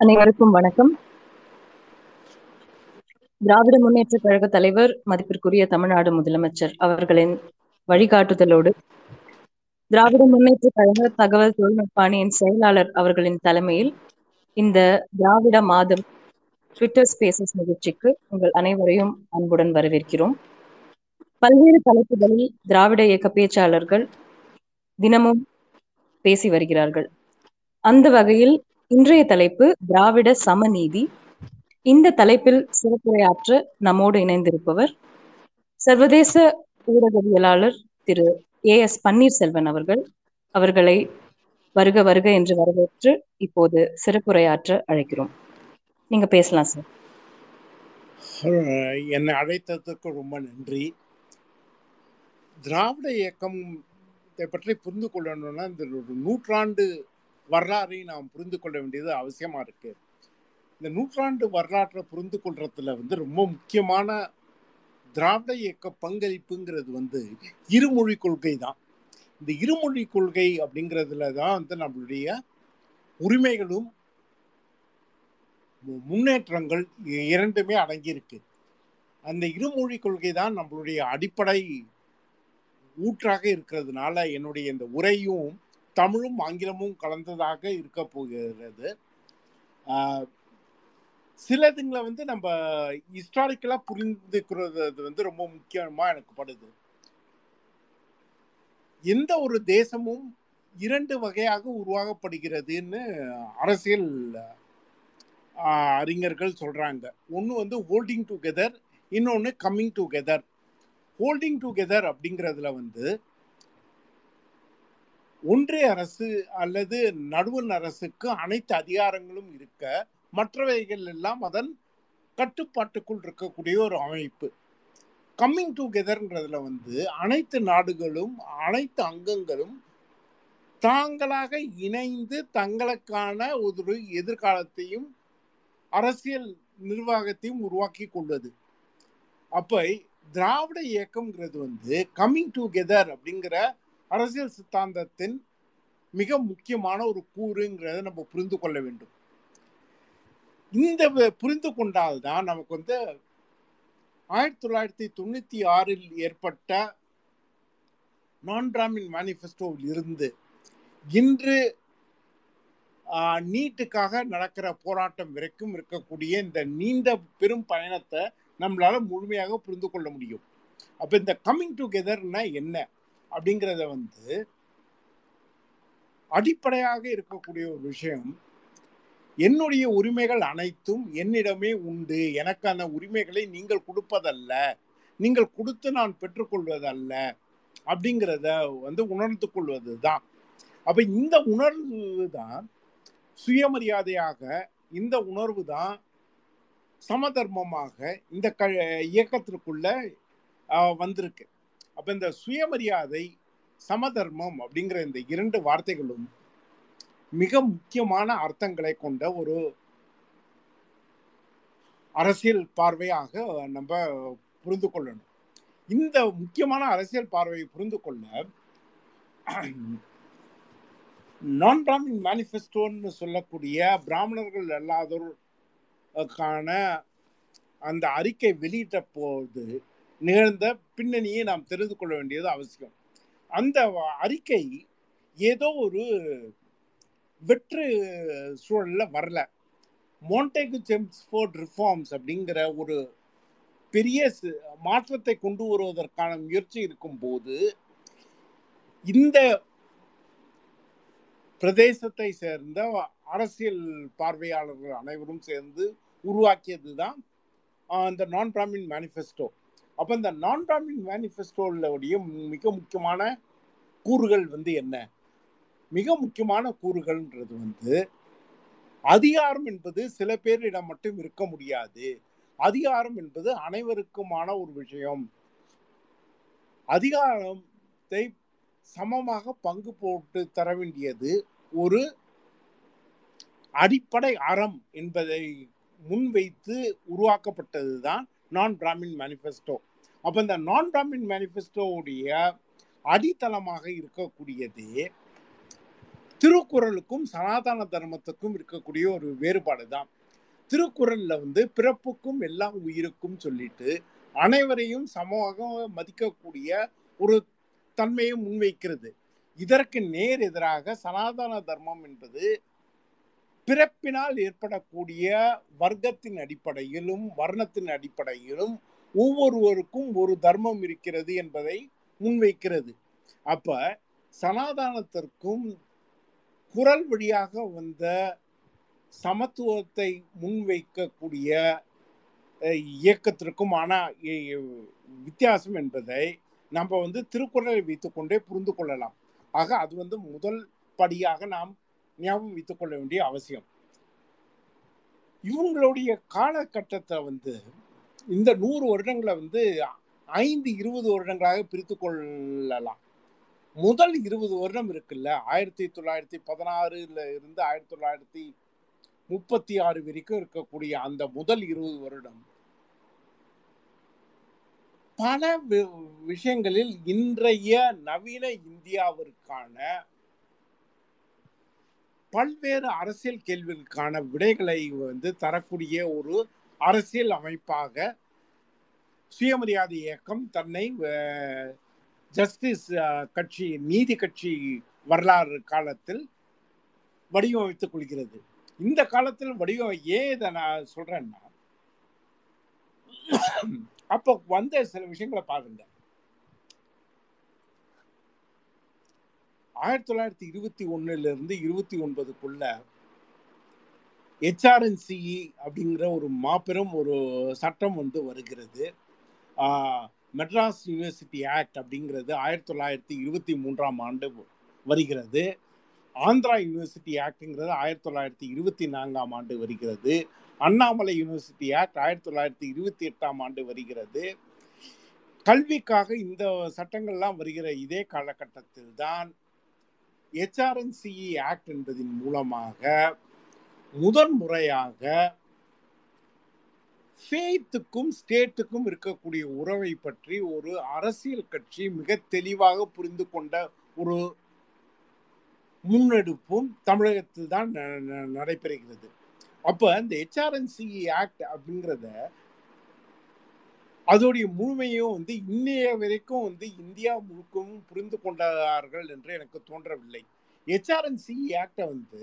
அனைவருக்கும் வணக்கம். திராவிட முன்னேற்ற கழக தலைவர் மதிப்பிற்குரிய தமிழ்நாடு முதலமைச்சர் அவர்களின் வழிகாட்டுதலோடு திராவிட முன்னேற்ற கழக தகவல் தொழில்நுட்ப அணியின் செயலாளர் அவர்களின் தலைமையில் இந்த திராவிட மாதம் ட்விட்டர் ஸ்பேசஸ் நிகழ்ச்சிக்கு உங்கள் அனைவரையும் அன்புடன் வரவேற்கிறோம். பல்வேறு தலைப்புகளில் திராவிட இயக்க பேச்சாளர்கள் தினமும் பேசி வருகிறார்கள். அந்த வகையில் இன்றைய தலைப்பு திராவிட சமநீதி. இந்த தலைப்பில் சிறப்புரையாற்ற நம்மோடு இணைந்திருப்பவர் சர்வதேச ஊடகவியலாளர் திரு ஏ எஸ் பன்னீர்செல்வன் அவர்கள். அவர்களை வருக வருக என்று வரவேற்று இப்போது சிறப்புரையாற்ற அழைக்கிறோம். நீங்க பேசலாம் சார். என்னை அழைத்ததற்கு ரொம்ப நன்றி. திராவிட இயக்கம் இதை பற்றி புரிந்து கொள்ளணும்னா இந்த ஒரு நூற்றாண்டு வரலாறை நாம் புரிந்து கொள்ள வேண்டியது அவசியமா இருக்கு. இந்த நூற்றாண்டு வரலாற்றை புரிந்து கொள்றதுல வந்து ரொம்ப முக்கியமான திராவிட இயக்க பங்களிப்புங்கிறது வந்து இருமொழி கொள்கை தான். இந்த இருமொழி கொள்கை அப்படிங்கிறதுல தான் வந்து நம்மளுடைய உரிமைகளும் முன்னேற்றங்கள் இரண்டுமே அடங்கியிருக்கு அந்த இருமொழி கொள்கை தான் நம்மளுடைய அடிப்படை ஊற்றாக இருக்கிறதுனால என்னுடைய இந்த உரையும் தமிழும் ஆங்கிலமும் கலந்ததாக இருக்க போகிறது. சிலதுங்களை வந்து நம்ம ஹிஸ்டாரிக்கலாக புரிந்துக்கிறது வந்து ரொம்ப முக்கியமாக எனக்கு படுது. எந்த ஒரு தேசமும் இரண்டு வகையாக உருவாகப்படுகிறதுன்னு அரசியல் அறிஞர்கள் சொல்கிறாங்க ஒன்று வந்து ஹோல்டிங் டுகெதர் இன்னொன்று கம்மிங் டுகெதர் ஹோல்டிங் டுகெதர் அப்படிங்கிறதுல வந்து ஒன்றிய அரசு அல்லது நடுவண் அரசுக்கு அனைத்து அதிகாரங்களும் இருக்க மற்றவைகள் எல்லாம் அதன் கட்டுப்பாட்டுக்குள் இருக்கக்கூடிய ஒரு அமைப்பு. கம்மிங் டுகெதர்ன்றதுல வந்து அனைத்து நாடுகளும் அனைத்து அங்கங்களும் தாங்களாக இணைந்து தங்களுக்கான ஒரு எதிர்காலத்தையும் அரசியல் நிர்வாகத்தையும் உருவாக்கி கொள்வது அப்போ திராவிட இயக்கம்ங்கிறது வந்து கம்மிங் டுகெதர் அப்படிங்கிற அரசியல் சித்தாந்தத்தின் மிக முக்கியமான ஒரு கூறுங்கிறத நம்ம புரிந்து கொள்ள வேண்டும். இந்த புரிந்து கொண்டால்தான் நமக்கு வந்து ஆயிரத்தி தொள்ளாயிரத்தி தொண்ணூற்றி ஆறில் ஏற்பட்ட நான் பிராமின் மேனிஃபெஸ்டோவில் இருந்து இன்று நீட்டுக்காக நடக்கிற போராட்டம் வரைக்கும் இருக்கக்கூடிய இந்த நீண்ட பெரும் பயணத்தை நம்மளால் முழுமையாக புரிந்து கொள்ள முடியும். அப்போ இந்த கம்மிங் டுகெதர்னா என்ன? அப்படிங்கிறத வந்து அடிப்படையாக இருக்கக்கூடிய ஒரு விஷயம். என்னுடைய உரிமைகள் அனைத்தும் என்னிடமே உண்டு. எனக்கான உரிமைகளை நீங்கள் கொடுப்பதல்ல. நீங்கள் கொடுத்து நான் பெற்றுக்கொள்வதல்ல அப்படிங்கிறத வந்து உணர்ந்து கொள்வது தான் அப்போ இந்த உணர்வு தான் சுயமரியாதையாக இந்த உணர்வு தான் சமதர்மமாக இந்த க இயக்கத்திற்குள்ள வந்திருக்கு. அப்ப இந்த சுயமரியாதை சமதர்மம் அப்படிங்கிற இந்த இரண்டு வார்த்தைகளும் மிக முக்கியமான அர்த்தங்களை கொண்ட ஒரு அரசியல் பார்வையாக நம்ம புரிந்து கொள்ளணும். இந்த முக்கியமான அரசியல் பார்வையை புரிந்து கொள்ள நான் பிராமின் மேனிஃபெஸ்டோன்னு சொல்லக்கூடிய பிராமணர்கள் அல்லாதோருக்கான அந்த அறிக்கை வெளியிட்ட போது நிகழ்ந்த பின்னணியை நாம் தெரிந்து கொள்ள வேண்டியது அவசியம். அந்த அறிக்கை ஏதோ ஒரு வெற்று சூழலில் வரல. மோன்டேகு ஜெம்ஸ்போர்ட் ரிஃபார்ம்ஸ் அப்படிங்கிற ஒரு பெரிய மாற்றத்தை கொண்டு வருவதற்கான முயற்சி இருக்கும்போது இந்த பிரதேசத்தை சேர்ந்த அரசியல் பார்வையாளர்கள் அனைவரும் சேர்ந்து உருவாக்கியது தான் இந்த நான் பிராமின் மேனிஃபெஸ்டோ அப்போ இந்த நான் பிராமின் மேனிஃபெஸ்டோடைய மிக முக்கியமான கூறுகள் வந்து என்ன? மிக முக்கியமான கூறுகள்ன்றது வந்து அதிகாரம் என்பது சில பேரிடம் மட்டும் இருக்க முடியாது. அதிகாரம் என்பது அனைவருக்குமான ஒரு விஷயம். அதிகாரத்தை சமமாக பங்கு போட்டு தர வேண்டியது ஒரு அடிப்படை அறம் என்பதை முன்வைத்து உருவாக்கப்பட்டது தான் நான் பிராமின் மேனிஃபெஸ்டோ அப்போ இந்த நான் டாமின் மேனிஃபெஸ்டோவுடைய அடித்தளமாக இருக்கக்கூடியது திருக்குறளுக்கும் சனாதன தர்மத்துக்கும் இருக்கக்கூடிய ஒரு வேறுபாடு தான் திருக்குறளில் வந்து பிறப்புக்கும் எல்லா உயிருக்கும் சொல்லிட்டு அனைவரையும் சமமாக மதிக்கக்கூடிய ஒரு தன்மையை முன்வைக்கிறது. இதற்கு நேர் எதிராக சனாதன தர்மம் என்பது பிறப்பினால் ஏற்படக்கூடிய வர்க்கத்தின் அடிப்படையிலும் வர்ணத்தின் அடிப்படையிலும் ஒவ்வொருவருக்கும் ஒரு தர்மம் இருக்கிறது என்பதை முன்வைக்கிறது. அப்ப சனாதானத்திற்கும் குரல் வழியாக வந்த சமத்துவத்தை முன்வைக்கக்கூடிய இயக்கத்திற்கும் ஆனால் வித்தியாசம் என்பதை நம்ம வந்து திருக்குறளை வைத்துக்கொண்டே புரிந்து கொள்ளலாம். ஆக அது வந்து முதல் படியாக நாம் ஞாபகம் வைத்துக்கொள்ள வேண்டிய அவசியம். இவங்களுடைய காலகட்டத்தை வந்து இந்த நூறு வருடங்களை வந்து ஐந்து இருபது வருடங்களாக பிரித்து கொள்ளலாம் முதல் இருபது வருடம் இருக்குல்ல ஆயிரத்தி தொள்ளாயிரத்தி பதினாறுல இருந்து ஆயிரத்தி தொள்ளாயிரத்தி முப்பத்தி ஆறு வரைக்கும் இருக்கக்கூடிய அந்த முதல் இருபது வருடம் பல விஷயங்களில் இன்றைய நவீன இந்தியாவிற்கான பல்வேறு அரசியல் கேள்விகளுக்கான விடைகளை வந்து தரக்கூடிய ஒரு அரசியல் அமைப்பாக சுயமரியாதை இயக்கம் தன்னை ஜஸ்டிஸ் கட்சி நீதி கட்சி வரலாறு காலத்தில் வடிவமைத்துக் கொள்கிறது. இந்த காலத்தில் வடிவம் ஏன் இதை நான் சொல்றேன்னா அப்போ வந்த சில விஷயங்களை பாருங்க. ஆயிரத்தி தொள்ளாயிரத்தி இருபத்தி ஒன்னுல இருந்து இருபத்தி ஒன்பதுக்குள்ள ஹெச்ஆர்என்சிஇ அப்படிங்கிற ஒரு மாபெரும் ஒரு சட்டம் வந்து வருகிறது. மெட்ராஸ் யூனிவர்சிட்டி ஆக்ட் அப்படிங்கிறது ஆயிரத்தி தொள்ளாயிரத்தி இருபத்தி மூன்றாம் ஆண்டு வருகிறது. ஆந்திரா யூனிவர்சிட்டி ஆக்ட்ங்கிறது ஆயிரத்தி தொள்ளாயிரத்தி இருபத்தி நான்காம் ஆண்டு வருகிறது. அண்ணாமலை யூனிவர்சிட்டி ஆக்ட் ஆயிரத்தி தொள்ளாயிரத்தி இருபத்தி எட்டாம் ஆண்டு வருகிறது. கல்விக்காக இந்த சட்டங்கள்லாம் வருகிற இதே காலகட்டத்தில் தான் ஹெச்ஆர்என்சிஇ ஆக்ட் என்பதின் மூலமாக முதன் முறையாக ஃபேத்துக்கும் ஸ்டேட்டுக்கும் இருக்கக்கூடிய உறவை பற்றி ஒரு அரசியல் கட்சி மிக தெளிவாக புரிந்து கொண்ட ஒரு முன்னெடுப்பும் தமிழகத்தில் தான் நடைபெறுகிறது. அப்போ இந்த ஹெச்ஆர்என்சிஇ ஆக்ட் அப்படிங்கிறத அதோடைய முழுமையும் வந்து இன்னைய வரைக்கும் வந்து இந்தியா முழுக்கவும் புரிந்து கொண்டார்கள் என்று எனக்கு தோன்றவில்லை. ஹெச்ஆர்என்சி ஆக்டை வந்து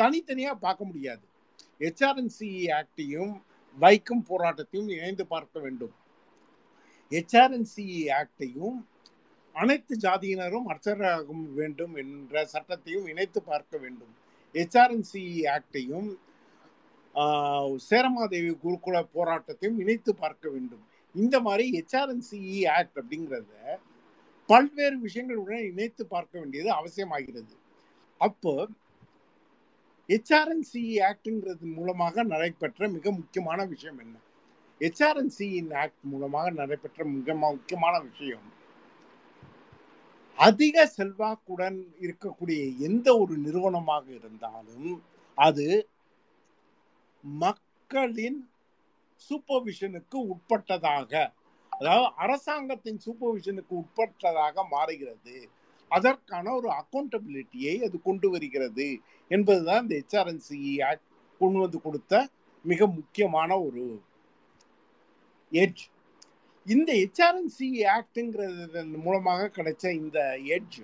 தனித்தனியாக பார்க்க முடியாது. ஹெச்ஆர்என்சிஇ ஆக்டையும் வைக்கும் போராட்டத்தையும் இணைந்து பார்க்க வேண்டும். ஹெச்ஆர்என்சிஇ ஆக்டையும் அனைத்து ஜாதியினரும் அர்ச்சராக வேண்டும் என்ற சட்டத்தையும் இணைத்து பார்க்க வேண்டும். ஹெச்ஆர்என்சிஇ ஆக்டையும் சேரமாதேவி குருகுல போராட்டத்தையும் இணைத்து பார்க்க வேண்டும். இந்த மாதிரி ஹெச்ஆர்என்சிஇ ஆக்ட் அப்படிங்கிறத பல்வேறு விஷயங்களுடன் இணைத்து பார்க்க வேண்டியது அவசியமாகிறது. அப்போ ஹெச்ஆர்என்சிஇ ஆக்டுங்கிறது மூலமாக நடைபெற்ற மிக முக்கியமான விஷயம் என்ன? ஹெச்ஆர்என்சியின் ஆக்ட் மூலமாக நடைபெற்ற மிக முக்கியமான விஷயம் அதிக செல்வாக்குடன் இருக்கக்கூடிய எந்த ஒரு நிறுவனமாக இருந்தாலும் அது மக்களின் சூப்பர்விஷனுக்கு உட்பட்டதாக அதாவது அரசாங்கத்தின் சூப்பர்விஷனுக்கு உட்பட்டதாக மாறுகிறது. அதற்கான ஒரு அக்கௌண்டபிலிட்டியை அது கொண்டு வருகிறது என்பதுதான் இந்த ஹெச்ஆர்என்சி ஆக்ட் கொண்டு வந்து கொடுத்த மிக முக்கியமான ஒரு எட்ஜ் இந்த ஹெச்ஆர்என்சி ஆக்டுங்கிறது மூலமாக கிடைச்ச இந்த எட்ஜ்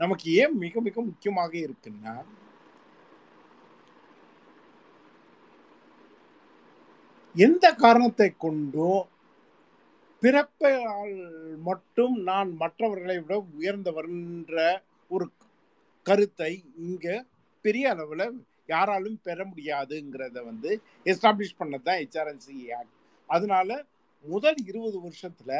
நமக்கு ஏன் மிக மிக முக்கியமாக இருக்குன்னா எந்த காரணத்தை கொண்டும் பிறப்பால் மட்டும் நான் மற்றவர்களை விட உயர்ந்தவர்ன்ற ஒரு கருத்தை இங்க பெரிய அளவில் யாராலும் பெற முடியாதுங்கிறத வந்து எஸ்டாப்ளிஷ் பண்ணது தான் ஹெச்ஆர்என்சி ஆக்ட் அதனால முதல் இருபது வருஷத்துல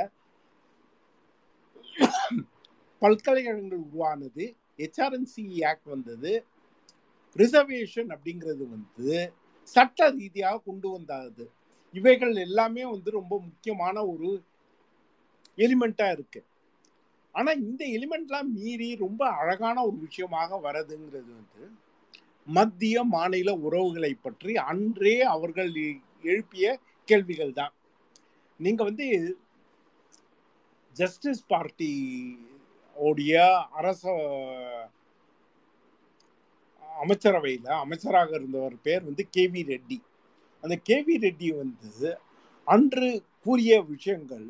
பல்கலைக்கழகங்கள் உருவானது ஹெச்ஆர்என்சி ஆக்ட் வந்தது. ரிசர்வேஷன் அப்படிங்கிறது வந்து சட்ட ரீதியாக கொண்டு வந்தது. இவைகள் எல்லாமே வந்து ரொம்ப முக்கியமான ஒரு எலிமெண்ட்டாக இருக்கு. ஆனா இந்த எலிமெண்ட்லாம் மீறி ரொம்ப அழகான ஒரு விஷயமாக வரதுங்கிறது வந்து மத்திய மாநில உறவுகளை பற்றி அன்றே அவர்கள் எழுப்பிய கேள்விகள் தான். நீங்க வந்து ஜஸ்டிஸ் பார்ட்டி உடைய அரச அமைச்சரவையில் அமைச்சராக இருந்தவர் பேர் வந்து கே வி ரெட்டி. அந்த கே வி ரெட்டி வந்து அன்று கூறிய விஷயங்கள்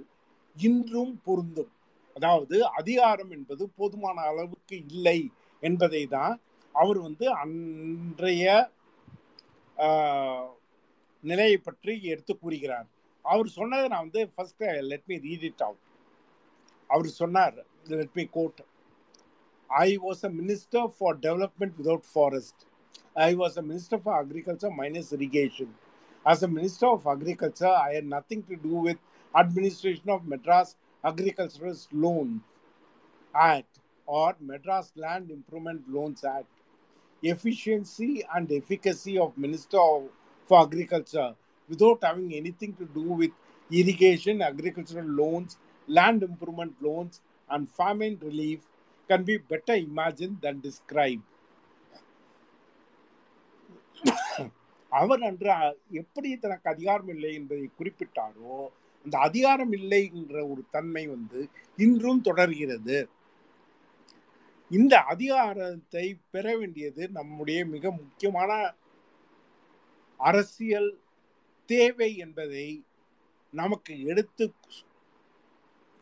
இன்றும் பொருந்தும். அதாவது அதிகாரம் என்பது போதுமான அளவுக்கு இல்லை என்பதை தான் அவர் வந்து அன்றைய நிலையை பற்றி எடுத்து கூறுகிறார். அவர் சொன்னதை நான் வந்து first let me read it out அவர் சொன்னார் let me quote I was a minister for development without forest I was a minister for agriculture minus irrigation as a minister of agriculture I had nothing to do with administration of Madras Agriculturist Loan Act or Madras Land Improvement Loans Act. Efficiency and efficacy of Minister of, for Agriculture without having anything to do with irrigation, agricultural loans, land improvement loans, and famine relief can be better imagined than described. அவர் அன்று அ- எப்படி தனக்கு அதிகாரம் இல்லை என்பதை குறிப்பிட்டாரோ அந்த அதிகாரம் இல்லை என்ற ஒரு தன்மை வந்து இன்றும் தொடர்கிறது. இந்த அதிகாரத்தை பெற வேண்டியது நம்முடைய மிக முக்கியமான அரசியல் தேவை என்பதை நமக்கு எடுத்து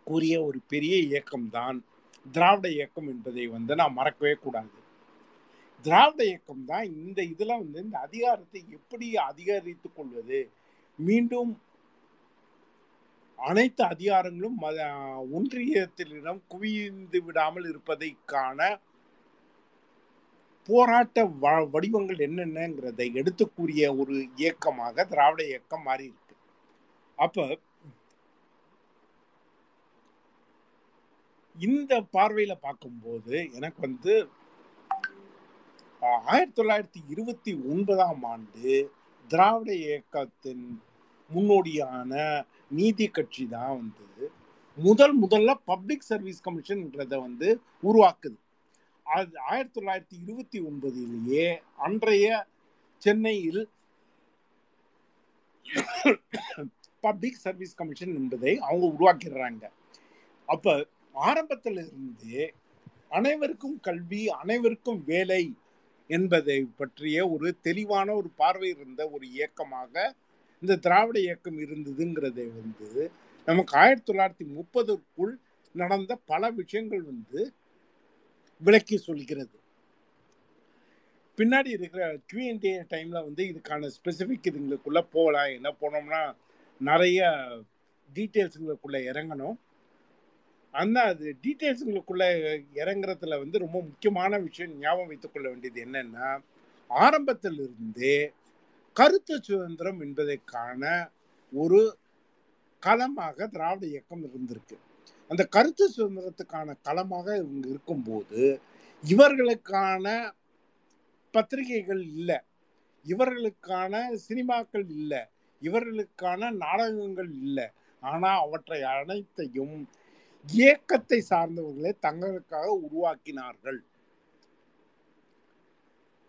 கூறிய ஒரு பெரிய இயக்கம்தான் திராவிட இயக்கம் என்பதை வந்து நாம் மறக்கவே கூடாது. திராவிட இயக்கம் தான் இந்த இதுல வந்து இந்த அதிகாரத்தை எப்படி அதிகரித்துக் கொள்வது? மீண்டும் அனைத்து அதிகாரங்களும் மத- ஒன்றியத்திலிடம் குவிந்து விடாமல் இருப்பதைக்கான போராட்ட வ- வடிவங்கள் என்னென்னங்கிறதை எடுத்து கூறிய ஒரு இயக்கமாக திராவிட இயக்கம் மாறி இருக்கு அப்ப இந்த பார்வையில பார்க்கும்போது எனக்கு வந்து ஆயிரத்தி தொள்ளாயிரத்தி இருபத்தி ஒன்பதாம் ஆண்டு திராவிட இயக்கத்தின் முன்னோடியான நீதி கட்சி தான் வந்து முதல் முதல்ல பப்ளிக் சர்வீஸ் கமிஷன்ன்றத வந்து உருவாக்குது. அது ஆயிரத்தி தொள்ளாயிரத்தி இருபத்தி ஒன்பதிலேயே அன்றைய சென்னையில் பப்ளிக் சர்வீஸ் கமிஷன் என்பதை அவங்க உருவாக்கிடுறாங்க. அப்ப ஆரம்பத்துல இருந்தே அனைவருக்கும் கல்வி அனைவருக்கும் வேலை என்பதை பற்றிய ஒரு தெளிவான ஒரு பார்வை இருந்த ஒரு இயக்கமாக இந்த திராவிட இயக்கம் இருந்ததுங்கிறதை வந்து நமக்கு ஆயிரத்தி தொள்ளாயிரத்தி முப்பதுக்குள் நடந்த பல விஷயங்கள் வந்து விளக்கி சொல்கிறது. பின்னாடி இருக்கிற கியூஎன்டி டைமில் வந்து இதுக்கான ஸ்பெசிஃபிக் இதுங்களுக்குள்ளே போகலாம். என்ன போனோம்னா நிறைய டீட்டெயில்ஸுங்களுக்குள்ளே இறங்கணும். அந்த அது டீட்டெயில்ஸுங்களுக்குள்ளே இறங்குறதுல வந்து ரொம்ப முக்கியமான விஷயம் ஞாபகம் வைத்துக்கொள்ள வேண்டியது என்னென்னா ஆரம்பத்தில் இருந்தே கருத்து சுதந்திரம் என்பதற்கான ஒரு களமாக திராவிட இயக்கம் இருந்திருக்கு. அந்த கருத்து சுதந்திரத்துக்கான களமாக இவங்க இருக்கும்போது இவர்களுக்கான பத்திரிகைகள் இல்லை. இவர்களுக்கான சினிமாக்கள் இல்லை. இவர்களுக்கான நாடகங்கள் இல்லை. ஆனால் அவற்றை அனைத்தையும் இயக்கத்தை சார்ந்தவர்களே தங்களுக்காக உருவாக்கினார்கள்.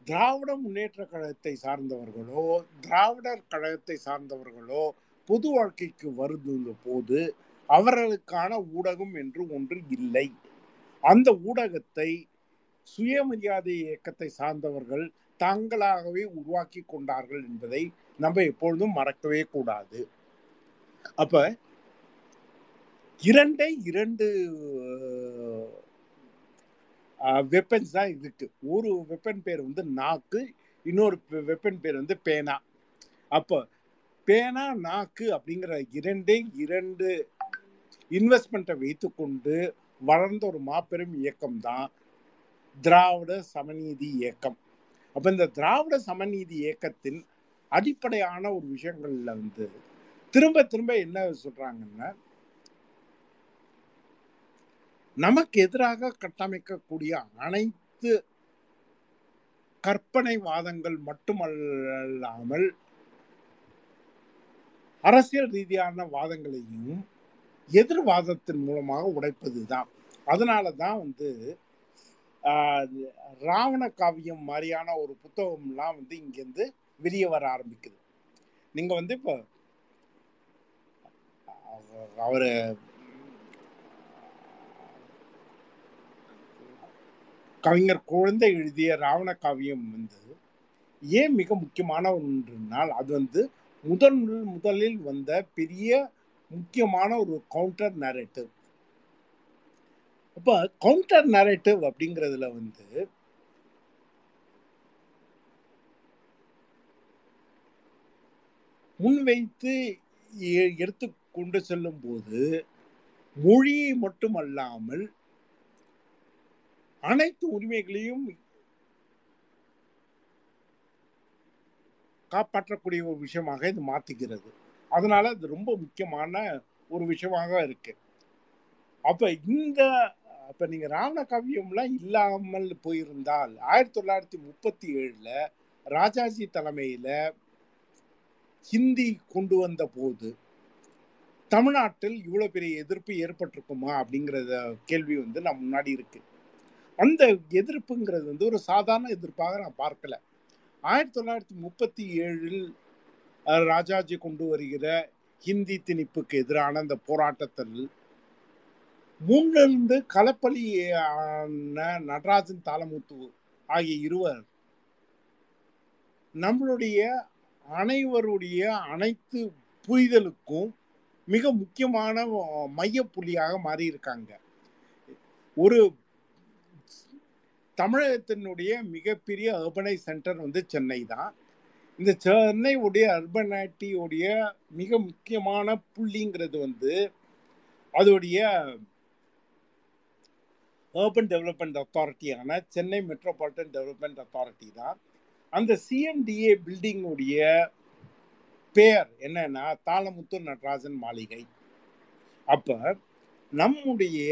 திராவிட முன்னேற்ற கழகத்தை சார்ந்தவர்களோ திராவிடர் கழகத்தை சார்ந்தவர்களோ பொது வாழ்க்கைக்கு வருந்த போது அவர்களுக்கான ஊடகம் என்று ஒன்று இல்லை. அந்த ஊடகத்தை சுயமரியாதை இயக்கத்தை சார்ந்தவர்கள் தாங்களாகவே உருவாக்கி கொண்டார்கள் என்பதை நம்ம எப்பொழுதும் மறக்கவே கூடாது. அப்ப இரண்டே இரண்டு வெப்பன்ஸ் தான் இருக்கு ஒரு வெப்பன் பேர் வந்து நாக்கு இன்னொரு வெப்பன் பேர் வந்து பேனா. அப்போ பேனா நாக்கு அப்படிங்கிற இரண்டே இரண்டு இன்வெஸ்ட்மெண்ட்டை வைத்துக்கொண்டு வளர்ந்த ஒரு மாபெரும் இயக்கம் தான் திராவிட சமநீதி இயக்கம். அப்போ இந்த திராவிட சமநீதி இயக்கத்தின் அடிப்படையான ஒரு விஷயங்கள்ல வந்து திரும்ப திரும்ப என்ன சொல்றாங்கன்னா நமக்கு எதிராக கட்டமைக்கக்கூடிய அனைத்து கற்பனை வாதங்கள் மட்டுமல்லாமல் அரசியல் ரீதியான வாதங்களையும் எதிர்வாதத்தின் மூலமாக உடைப்பதுதான். அதனால தான் வந்து ராவண காவியம் மாதிரியான ஒரு புத்தகம்லாம் வந்து இங்கேருந்து வெளியே வர ஆரம்பிக்குது. நீங்க வந்து இப்போ அவர் கவிஞர் குழந்தை எழுதிய ராவண காவியம் வந்து ஏன் மிக முக்கியமான ஒன்றுனால் அது வந்து முதன் முதலில் வந்த பெரிய முக்கியமான ஒரு கவுண்டர் நரேட்டிவ் அப்போ கவுண்டர் நரேட்டிவ் அப்படிங்கிறதுல வந்து முன்வைத்து எ- எடுத்து கொண்டு செல்லும் போது மொழியை மட்டுமல்லாமல் அனைத்து உரிமைகளையும் காப்பாற்றக்கூடிய ஒரு விஷயமாக இது மாத்திக்கிறது அதனால அது ரொம்ப முக்கியமான ஒரு விஷயமாக இருக்கு. அப்ப இந்த அப்ப நீங்க ராவண காவியம்லாம் இல்லாமல் போயிருந்தால் ஆயிரத்தி தொள்ளாயிரத்தி முப்பத்தி ஏழுல ராஜாஜி தலைமையில ஹிந்தி கொண்டு வந்த போது தமிழ்நாட்டில் இவ்வளவு பெரிய எதிர்ப்பு ஏற்பட்டிருக்குமா அப்படிங்கிறத கேள்வி வந்து நான் முன்னாடி இருக்கு. அந்த எதிர்ப்புங்கிறது வந்து ஒரு சாதாரண எதிர்ப்பாக நான் பார்க்கல. ஆயிரத்தி தொள்ளாயிரத்தி முப்பத்தி ஏழில் ராஜாஜி கொண்டு வருகிற ஹிந்தி திணிப்புக்கு எதிரான அந்த போராட்டத்தில் முன்னிருந்து களப்பலி ஆன நடராஜன் தாளமுத்து ஆகிய இருவர் நம்மளுடைய அனைவருடைய அனைத்து புரிதலுக்கும் மிக முக்கியமான மைய புள்ளியாக மாறியிருக்காங்க. ஒரு தமிழகத்தினுடைய மிகப்பெரிய அர்பனைஸ் சென்டர் வந்து சென்னை தான். இந்த சென்னை உடைய அர்பனைட்டியுடைய மிக முக்கியமான புள்ளிங்கிறது வந்து அதோடைய அர்பன் டெவலப்மெண்ட் அத்தாரிட்டியான சென்னை மெட்ரோபாலிட்டன் டெவலப்மெண்ட் அத்தாரிட்டி தான். அந்த சிஎம்டிஏ பில்டிங்குடைய பெயர் என்னன்னா தாளமுத்து நடராஜன் மாளிகை. அப்போ நம்முடைய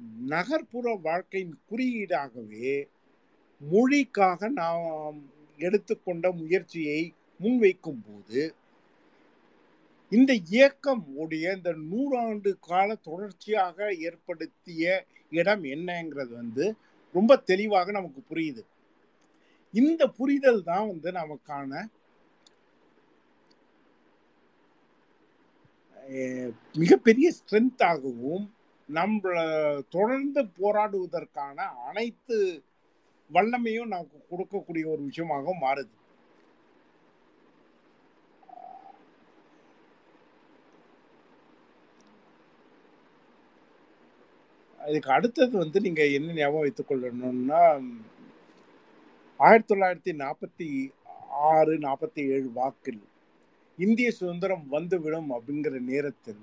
நகர்ப்புற வாழ்க்கையின் குறியீடாகவே மொழிக்காக நாம் எடுத்துக்கொண்ட முயற்சியை முன்வைக்கும் போது இந்த இயக்கம் உடைய இந்த நூறாண்டு கால தொடர்ச்சியாக ஏற்படுத்திய இடம் என்னங்கிறது வந்து ரொம்ப தெளிவாக நமக்கு புரியுது. இந்த புரிதல் தான் வந்து நமக்கான மிகப்பெரிய ஸ்ட்ரென்த்தாகவும் நம்மள தொடர்ந்து போராடுவதற்கான அனைத்து வல்லமையும் நமக்கு கொடுக்கக்கூடிய ஒரு விஷயமாக மாறுது. இதுக்கு அடுத்தது வந்து நீங்க என்ன ஞாபகம் வைத்துக் கொள்ளணும்னா ஆயிரத்தி தொள்ளாயிரத்தி நாற்பத்தி ஆறு நாற்பத்தி ஏழு வாக்கில் இந்திய சுதந்திரம் வந்துவிடும் அப்படிங்கிற நேரத்தில்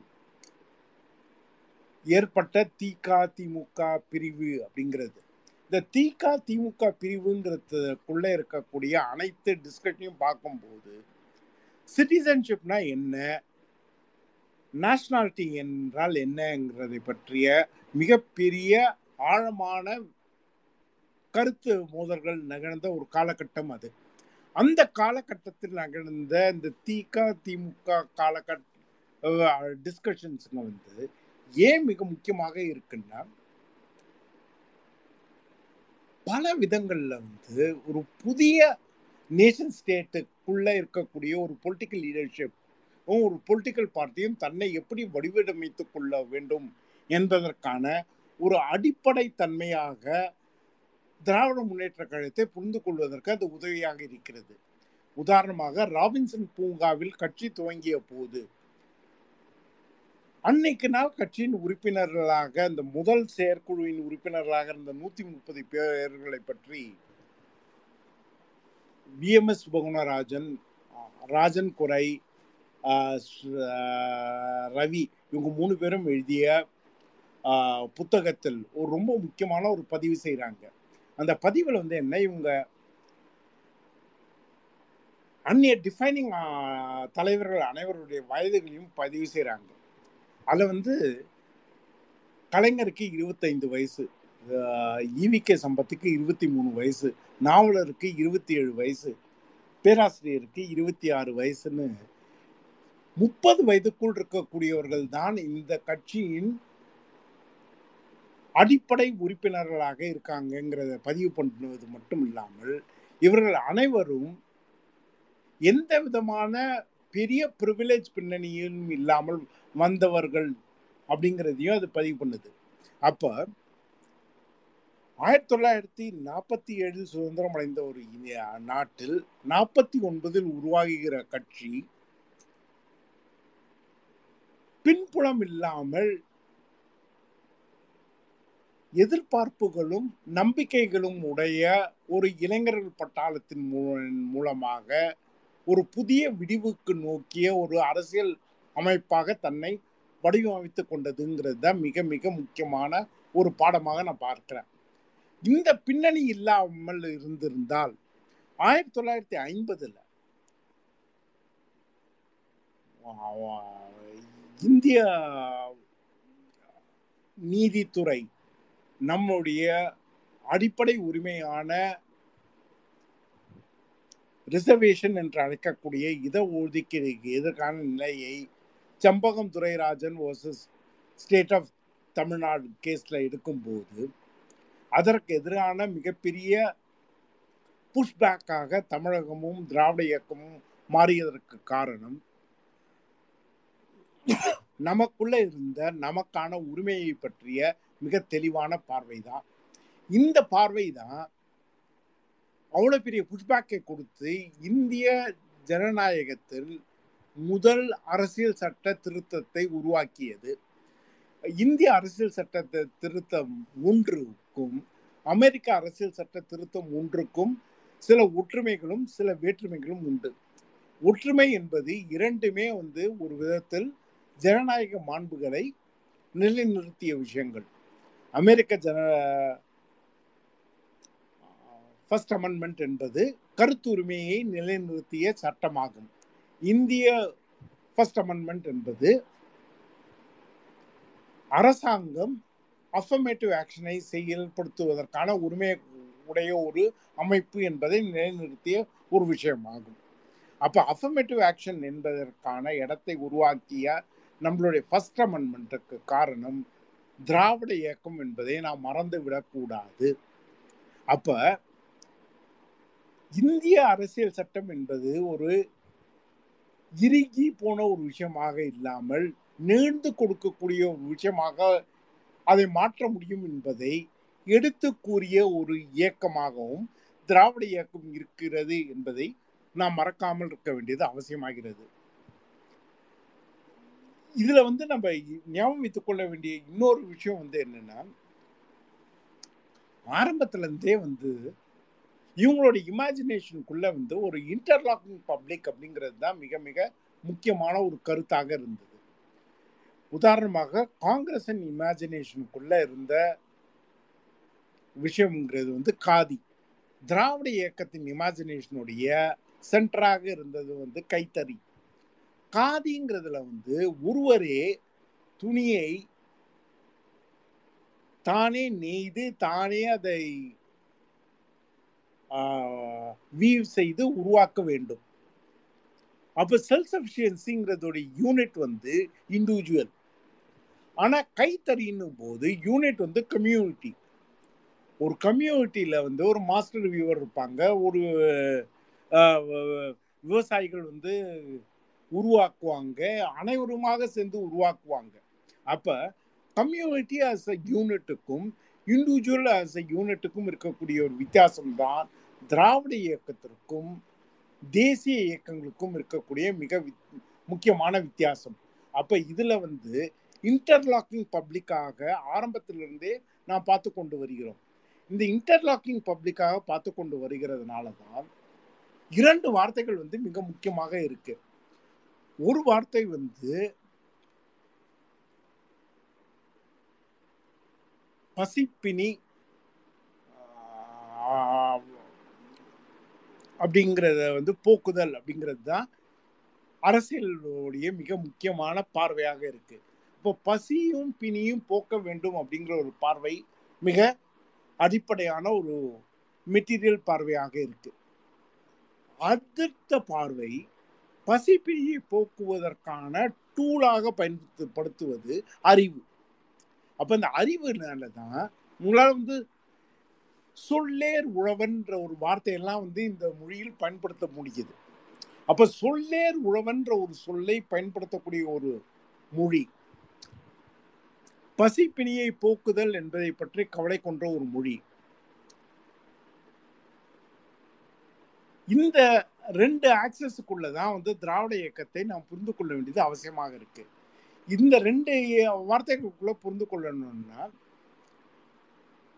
ஏற்பட்ட திக திமுக பிரிவு அப்படிங்கிறது. இந்த திக திமுக பிரிவுங்கிறதுக்குள்ளே இருக்கக்கூடிய அனைத்து டிஸ்கஷனையும் பார்க்கும்போது சிட்டிசன்ஷிப்னா என்ன? நேஷனாலிட்டி என்றால் என்னங்கிறதை பற்றிய மிகப்பெரிய ஆழமான கருத்து மோதல்கள் நிகழ்ந்த ஒரு காலகட்டம் அது. அந்த காலகட்டத்தில் நிகழ்ந்த இந்த திக திமுக காலகட்ட டிஸ்கஷன்ஸுங்க வந்து ஏன் மிக முக்கியமாக இருக்குன்னா பல விதங்கள்ல வந்து ஒரு புதிய நேஷன் ஸ்டேட்டுக்குள்ள இருக்கக்கூடிய ஒரு பொலிட்டிக்கல் லீடர்ஷிப் ஒரு பொலிட்டிக்கல் பார்ட்டியும் தன்னை எப்படி வடிவமைத்துக் கொள்ள வேண்டும் என்பதற்கான ஒரு அடிப்படை தன்மையாக திராவிட முன்னேற்ற கழகத்தை புரிந்து கொள்வதற்கு அது உதவியாக இருக்கிறது. உதாரணமாக ராபின்சன் பூங்காவில் கட்சி துவங்கிய போது அன்னைக்கு நாள் கட்சியின் உறுப்பினர்களாக இந்த முதல் செயற்குழுவின் உறுப்பினர்களாக இருந்த நூத்தி முப்பது பேர்களை பற்றி விஎம்எஸ் சுபகுணராஜன் ராஜன் குறை ரவி இவங்க மூணு பேரும் எழுதிய புத்தகத்தில் ஒரு ரொம்ப முக்கியமான ஒரு பதிவு செய்கிறாங்க அந்த பதிவில் வந்து என்ன இவங்க அந்நிய டிஃபைனிங் தலைவர்கள் அனைவருடைய வயதுகளையும் பதிவு செய்கிறாங்க அதில் வந்து கலைஞருக்கு இருபத்தைந்து வயசு ஈவிகே சம்பத்துக்கு இருபத்தி மூணு வயசு நாவலருக்கு இருபத்தி ஏழு வயசு பேராசிரியருக்கு இருபத்தி ஆறு வயசுன்னு முப்பது வயதுக்குள் இருக்கக்கூடியவர்கள் தான் இந்த கட்சியின் அடிப்படை உறுப்பினர்களாக இருக்காங்கங்கிறத பதிவு பண்ணுவது மட்டும் இல்லாமல் இவர்கள் அனைவரும் எந்த விதமான பெரிய ப்ரிவிலேஜ் பின்னணியும் இல்லாமல் வந்தவர்கள் அப்படிங்கிறதையும் அது பதிவு பண்ணுது. அப்போ ஆயிரத்தி தொள்ளாயிரத்தி நாற்பத்தி ஏழில் சுதந்திரம் அடைந்த ஒரு நாட்டில் நாற்பத்தி ஒன்பதில் உருவாகுகிற கட்சி பின்புலம் இல்லாமல் எதிர்பார்ப்புகளும் நம்பிக்கைகளும் உடைய ஒரு இளைஞர்கள் பட்டாளத்தின் மூ- மூலமாக ஒரு புதிய விடிவுக்கு நோக்கிய ஒரு அரசியல் அமைப்பாக தன்னை வடிவமைத்துக் கொண்டதுங்கிறது தான் மிக மிக முக்கியமான ஒரு பாடமாக நான் பார்க்கிறேன். இந்த பின்னணி இல்லாமல் இருந்திருந்தால் ஆயிரத்தி தொள்ளாயிரத்தி ஐம்பதுல இந்திய நீதித்துறை நம்முடைய அடிப்படை உரிமையான ரிசர்வேஷன் என்று அழைக்கக்கூடிய இட ஒதுக்கீடுக்கு எதிர்கான நிலையை Champakam Dorairajan versus state of Tamil Nadu கேஸில் எடுக்கும்போது அதற்கு எதிரான மிகப்பெரிய புஷ்பேக்காக தமிழகமும் திராவிட இயக்கமும் மாறியதற்கு காரணம் நமக்குள்ள இருந்த நமக்கான உரிமையை பற்றிய மிக தெளிவான பார்வை தான் இந்த பார்வை தான் அவ்வளோ பெரிய புஷ்பேக்கை கொடுத்து இந்திய ஜனநாயகத்தில் முதல் அரசியல் சட்ட திருத்தத்தை உருவாக்கியது. இந்திய அரசியல் சட்ட திருத்தம் ஒன்றுக்கும் அமெரிக்க அரசியல் சட்ட திருத்தம் ஒன்றுக்கும் சில ஒற்றுமைகளும் சில வேற்றுமைகளும் உண்டு. ஒற்றுமை என்பது இரண்டுமே வந்து ஒரு விதத்தில் ஜனநாயக மாண்புகளை நிலைநிறுத்திய விஷயங்கள். அமெரிக்க ஜன ஃபர்ஸ்ட் அமெண்ட்மெண்ட் என்பது கருத்துரிமையை நிலைநிறுத்திய சட்டமாகும். இந்திய ஃபர்ஸ்ட் அமெண்ட்மெண்ட் என்பது அரசாங்கம் அஃபர்மேட்டிவ் ஆக்ஷனை செயல்படுத்துவதற்கான உரிமை உடைய ஒரு அமைப்பு என்பதை நிலைநிறுத்திய ஒரு விஷயமாகும். அப்ப அஃபர்மேட்டிவ் ஆக்ஷன் என்பதற்கான இடத்தை உருவாக்கிய நம்மளுடைய ஃபர்ஸ்ட் அமெண்ட்மெண்ட்டுக்கு காரணம் திராவிட இயக்கம் என்பதை நாம் மறந்து விடக்கூடாது அப்ப இந்திய அரசியல் சட்டம் என்பது ஒரு இறுகி போன ஒரு விஷயமாக இல்லாமல் நீண்டு கொடுக்கக்கூடிய ஒரு விஷயமாக அதை மாற்ற முடியும் என்பதை எடுத்து கூறிய ஒரு இயக்கமாகவும் திராவிட இயக்கம் இருக்கிறது என்பதை நாம் மறக்காமல் இருக்க வேண்டியது அவசியமாகிறது. இதுல வந்து நம்ம ஞாபகம் வைத்துக் கொள்ள வேண்டிய இன்னொரு விஷயம் வந்து என்னன்னா ஆரம்பத்துல இருந்தே வந்து இவங்களோட இமேஜினேஷனுக்குள்ள வந்து ஒரு இன்டர்லாக்கிங் பப்ளிக் அப்படிங்கிறது தான் மிக மிக முக்கியமான ஒரு கருத்தாக இருந்தது. உதாரணமாக காங்கிரஸின் இமேஜினேஷனுக்குள்ள இருந்த விஷயம்ங்கிறது வந்து காதி. திராவிட இயக்கத்தின் இமேஜினேஷனுடைய சென்டராக இருந்தது வந்து கைத்தறி. காதிங்கிறதுல வந்து ஒருவரே துணியை தானே நெய்து தானே அதை வீவ் செய்து உருவாக்க வேண்டும். அப்போ செல்ஃப் சஃபிஷியன்சிங்கிறதோட யூனிட் வந்து இண்டிவிஜுவல் ஆனால் கைத்தறின்னும் போது யூனிட் வந்து கம்யூனிட்டி ஒரு கம்யூனிட்டியில் வந்து ஒரு மாஸ்டர் வியூவர் இருப்பாங்க. ஒரு விவசாயிகள் வந்து உருவாக்குவாங்க. அனைவருமாக சேர்ந்து உருவாக்குவாங்க. அப்போ கம்யூனிட்டி ஆஸ் அ யூனிட்டுக்கும் இண்டிவிஜுவல் ஆஸ் அ யூனிட்டுக்கும் இருக்கக்கூடிய ஒரு வித்தியாசம் தான் திராவிட இயக்கத்திற்கும் தேசிய இயக்கங்களுக்கும் இருக்கக்கூடிய மிக முக்கியமான வித்தியாசம். அப்போ இதில் வந்து இன்டர்லாக்கிங் பப்ளிக்காக ஆரம்பத்திலிருந்தே நாம் பார்த்து கொண்டு வருகிறோம். இந்த இன்டர்லாக்கிங் பப்ளிக்காக பார்த்து கொண்டு வருகிறதுனால தான் இரண்டு வார்த்தைகள் வந்து மிக முக்கியமாக இருக்கு. ஒரு வார்த்தை வந்து பசிப்பினி அப்படிங்கிறத வந்து போக்குதல் அப்படிங்கிறது தான் அரசியலுடைய மிக முக்கியமான பார்வையாக இருக்கு. இப்போ பசியும் பிணியும் போக்க வேண்டும் அப்படிங்கிற ஒரு பார்வை மிக அடிப்படையான ஒரு மெட்டீரியல் பார்வையாக இருக்கு. அடுத்த பார்வை பசிப்பிணியை போக்குவதற்கான டூலாக பயன்படுத்தப்படுத்துவது அறிவு. அப்போ இந்த அறிவுனால தான் உங்களால் வந்து சொல்லேர் உழவன்ற ஒரு வார்த்தையெல்லாம் வந்து இந்த மொழியில் பயன்படுத்த முடியுது. அப்போ சொல்லேர் உழவன்ற ஒரு சொல்லை பயன்படுத்தக்கூடிய ஒரு மொழி பசிப்பிணியை போக்குதல் என்பதை பற்றி கவலை கொண்ட ஒரு மொழி. இந்த ரெண்டு ஆக்சஸுக்குள்ள தான் வந்து திராவிட இயக்கத்தை நாம் புரிந்து கொள்ள வேண்டியது அவசியமாக இருக்கு. இந்த ரெண்டு வார்த்தைகளுக்குள்ள புரிந்து கொள்ளணும்னா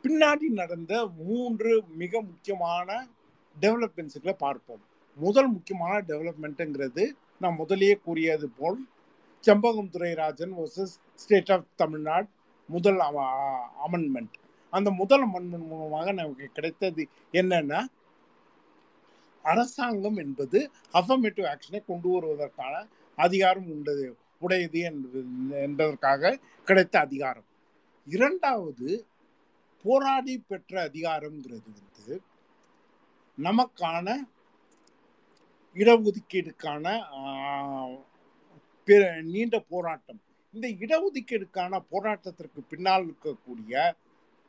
பின்னாடி நடந்த மூன்று மிக முக்கியமான டெவலப்மெண்ட்ஸுகளை பார்ப்போம். முதல் முக்கியமான டெவலப்மெண்ட்டுங்கிறது நான் முதலியே கூறியது போல் Champakam Dorairajan versus state of Tamil Nadu முதல் அமெண்ட்மெண்ட் அந்த முதல் அமெண்ட்மெண்ட் மூலமாக நமக்கு கிடைத்தது என்னன்னா அரசாங்கம் என்பது அஃபர்மேட்டிவ் ஆக்ஷனை கொண்டு வருவதற்கான அதிகாரம் உண்டது உடையது என்பதற்காக கிடைத்த அதிகாரம். இரண்டாவது போராடி பெற்ற அதிகாரம்ங்கிறது வந்து நமக்கான இடஒதுக்கீடுக்கான நீண்ட போராட்டம். இந்த இடஒதுக்கீடுக்கான போராட்டத்திற்கு பின்னால் இருக்கக்கூடிய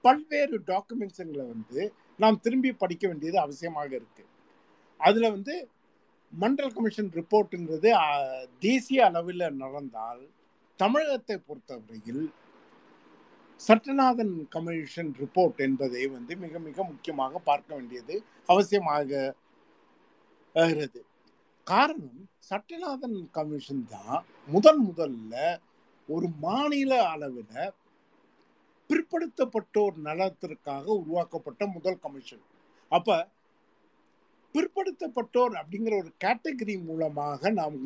பல்வேறு டாக்குமெண்ட்ஸுங்களை வந்து நாம் திரும்பி படிக்க வேண்டியது அவசியமாக இருக்கு. அதில் வந்து மண்டல் கமிஷன் ரிப்போர்ட்டுங்கிறது தேசிய அளவில் நடந்தால் தமிழகத்தை பொறுத்தவரையில் சட்டநாதன் கமிஷன் ரிப்போர்ட் என்பதை வந்து மிக மிக முக்கியமாக பார்க்க வேண்டியது அவசியமாக காரணம் சட்டநாதன் கமிஷன் தான் முதன் முதல்ல ஒரு மாநில அளவில் பிற்படுத்தப்பட்டோர் நலத்திற்காக உருவாக்கப்பட்ட முதல் கமிஷன். அப்ப பிற்படுத்தப்பட்டோர் அப்படிங்கிற ஒரு கேட்டகரி மூலமாக நாம்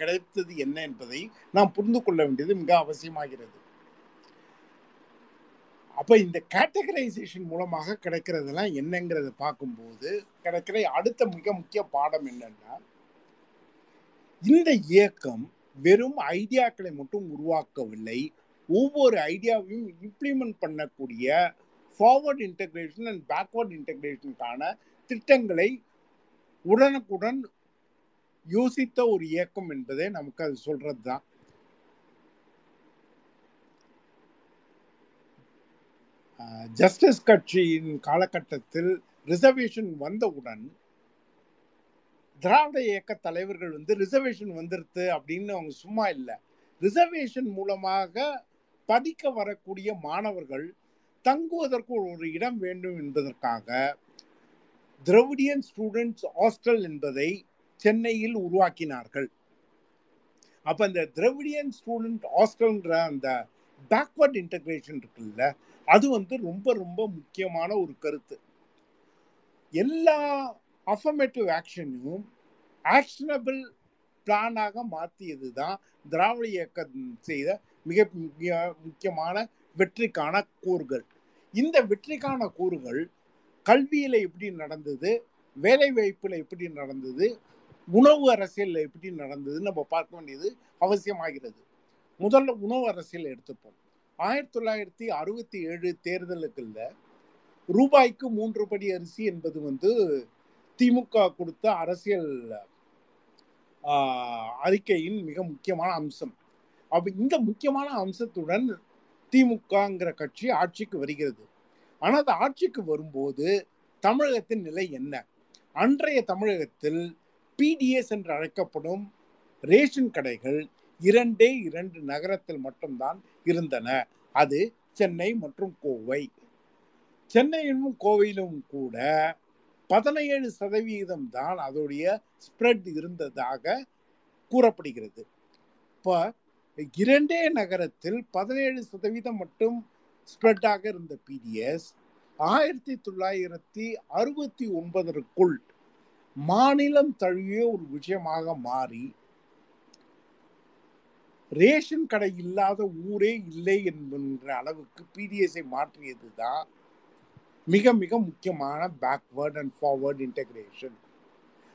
கிடைத்தது என்ன என்பதை நாம் புரிந்து கொள்ள வேண்டியது மிக அவசியமாகிறது. அப்ப இந்த கேட்டகரைசேஷன் மூலமாக கிடைக்கிறதெல்லாம் என்னங்கிறத பார்க்கும்போது கிடைக்கிற அடுத்த மிக முக்கிய பாடம் என்னன்னா இந்த இயக்கம் வெறும் ஐடியாக்களை மட்டும் உருவாக்கவில்லை ஒவ்வொரு ஐடியாவையும் இம்ப்ளிமெண்ட் பண்ணக்கூடிய ஃபார்வர்ட் இன்டகிரேஷன் அண்ட் பேக்வர்ட் இன்டகிரேஷனுக்கான திட்டங்களை உடனுக்குடன் யோசித்த ஒரு இயக்கம் என்பதே நமக்கு அது சொல்கிறது தான் ஜஸ்டிஸ் கட்சியின் காலகட்டத்தில் ரிசர்வேஷன் வந்தவுடன் திராவிட இயக்க தலைவர்கள் வந்து ரிசர்வேஷன் வந்துருது அப்படின்னு அவங்க சும்மா இல்லை. ரிசர்வேஷன் மூலமாக படிக்க வரக்கூடிய மாணவர்கள் தங்குவதற்கு ஒரு இடம் வேண்டும் என்பதற்காக திரவிடியன் ஸ்டூடெண்ட்ஸ் ஹாஸ்டல் என்பதை சென்னையில் உருவாக்கினார்கள். அப்போ இந்த திரவிடியன் ஸ்டூடெண்ட் ஹாஸ்டல்ன்ற அந்த பேக்வர்ட் இன்டகிரேஷன் இருக்குல்ல அது வந்து ரொம்ப ரொம்ப முக்கியமான ஒரு கருத்து. எல்லா அஃபர்மேட்டிவ் ஆக்ஷனையும் ஆக்ஷனபிள் பிளானாக மாற்றியது தான் திராவிட இயக்கம் செய்த மிக முக்கியமான வெற்றிக்கான கூறுகள். இந்த வெற்றிக்கான கூறுகள் கல்வியில் எப்படி நடந்தது வேலை வாய்ப்பில் எப்படி நடந்தது உணவு அரசியலில் எப்படி நடந்தது நம்ம பார்க்க வேண்டியது அவசியமாகிறது. முதல்ல உணவு அரசியல் எடுத்துப்போம். ஆயிரத்தி தொள்ளாயிரத்தி அறுபத்தி ஏழு தேர்தலுக்குள்ள ரூபாய்க்கு மூன்று படி அரிசி என்பது வந்து திமுக கொடுத்த அரசியல் அறிக்கையின் மிக முக்கியமான அம்சம். அப்போ இந்த முக்கியமான அம்சத்துடன் திமுகங்கிற கட்சி ஆட்சிக்கு வருகிறது. ஆனால் அது ஆட்சிக்கு வரும்போது தமிழகத்தின் நிலை என்ன? அன்றைய தமிழகத்தில் பிடிஎஸ் என்று அழைக்கப்படும் ரேஷன் கடைகள் இரண்டே இரண்டு நகரத்தில் மட்டும்தான் இருந்தன. அது சென்னை மற்றும் கோவை. சென்னையிலும் கோவையிலும் கூட பதினேழு சதவீதம் தான் அதோடைய ஸ்ப்ரெட் இருந்ததாக கூறப்படுகிறது. இப்போ இரண்டே நகரத்தில் பதினேழு சதவீதம் மட்டும் ஸ்ப்ரெட்டாக இருந்த பிடிஎஸ் ஆயிரத்தி தொள்ளாயிரத்தி அறுபத்தி ஒன்பதற்குள் மாநிலம் தழுவிய ஒரு விஷயமாக மாறி ரேஷன் கடை இல்லாத ஊரே இல்லை என்கின்ற அளவுக்கு பிடிஎஸ்ஐ மாற்றியது தான் மிக மிக முக்கியமான பேக்வேர்ட் அண்ட் ஃபார்வர்ட் இன்டகிரேஷன்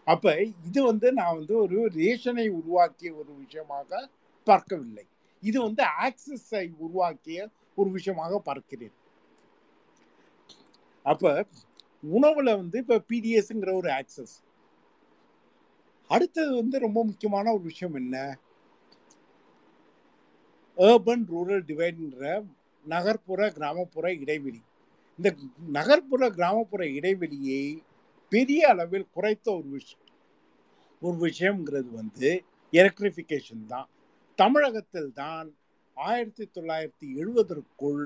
அப்போ இது வந்து நான் வந்து ஒரு ரேஷனை உருவாக்கிய ஒரு விஷயமாக பார்க்கவில்லை. இது வந்து ஆக்சஸை உருவாக்கிய ஒரு விஷயமாக பார்க்கிறேன். அப்போ உணவில் வந்து இப்போ பிடிஎஸ்ங்கிற ஒரு ஆக்சஸ் அடுத்தது வந்து ரொம்ப முக்கியமான ஒரு விஷயம் என்ன? ஏர்பன் ரூரல் டிவைடுன்ற நகர்ப்புற கிராமப்புற இடைவெளி. இந்த நகர்ப்புற கிராமப்புற இடைவெளியை பெரிய அளவில் குறைத்த ஒரு விஷயம் ஒரு விஷயம்ங்கிறது வந்து எலக்ட்ரிஃபிகேஷன் தான். தமிழகத்தில் தான் ஆயிரத்தி தொள்ளாயிரத்தி எழுபதற்குள்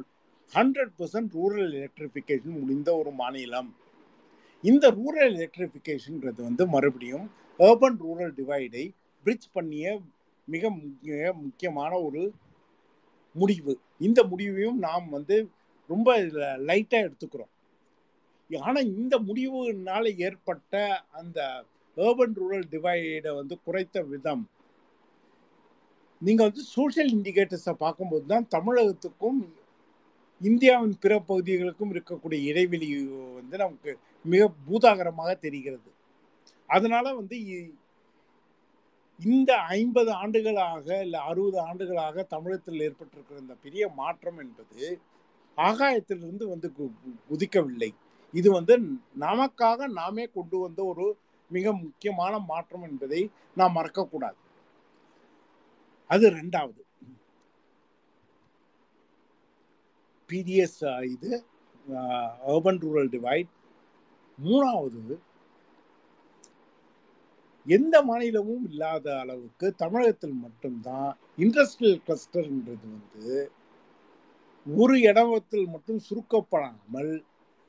ஹண்ட்ரட் பர்சன்ட் ரூரல் எலக்ட்ரிஃபிகேஷன் முடிந்த ஒரு மாநிலம். இந்த ரூரல் எலக்ட்ரிஃபிகேஷன்ன்றது வந்து மறுபடியும் ஏர்பன் ரூரல் டிவைடை பிரிட்ஜ் பண்ணிய மிக முக்கிய முக்கியமான ஒரு முடிவு. இந்த முடிவையும் நாம் வந்து ரொம்ப லைட்டாக எடுத்துக்கிறோம். ஆனால் இந்த முடிவுனால ஏற்பட்ட அந்த ஏர்பன் ரூரல் டிவைடை வந்து குறைத்த விதம் நீங்கள் வந்து சோஷியல் இண்டிகேட்டர்ஸை பார்க்கும்போது தான் தமிழகத்துக்கும் இந்தியாவின் பிற பகுதிகளுக்கும் இருக்கக்கூடிய இடைவெளி வந்து நமக்கு மிக பூதாகரமாக தெரிகிறது. அதனால வந்து இந்த ஐம்பது ஆண்டுகளாக இல்லை அறுபது ஆண்டுகளாக தமிழகத்தில் ஏற்பட்டிருக்கிற இந்த பெரிய மாற்றம் என்பது ஆகாயத்திலிருந்து வந்து குதிக்கவில்லை. இது வந்து நமக்காக நாமே கொண்டு வந்த ஒரு மிக முக்கியமான மாற்றம் என்பதை நாம் மறக்கக்கூடாது. அது ரெண்டாவது. பிடிஎஸ் இது அர்பன் ரூரல் டிவைட் மூணாவது எந்த மாநிலமும் இல்லாத அளவுக்கு தமிழகத்தில் மட்டும்தான் இண்டஸ்ட்ரியல் கிளஸ்டர்ன்றது வந்து ஒரு இடத்தில் மட்டும் சுருக்கப்படாமல்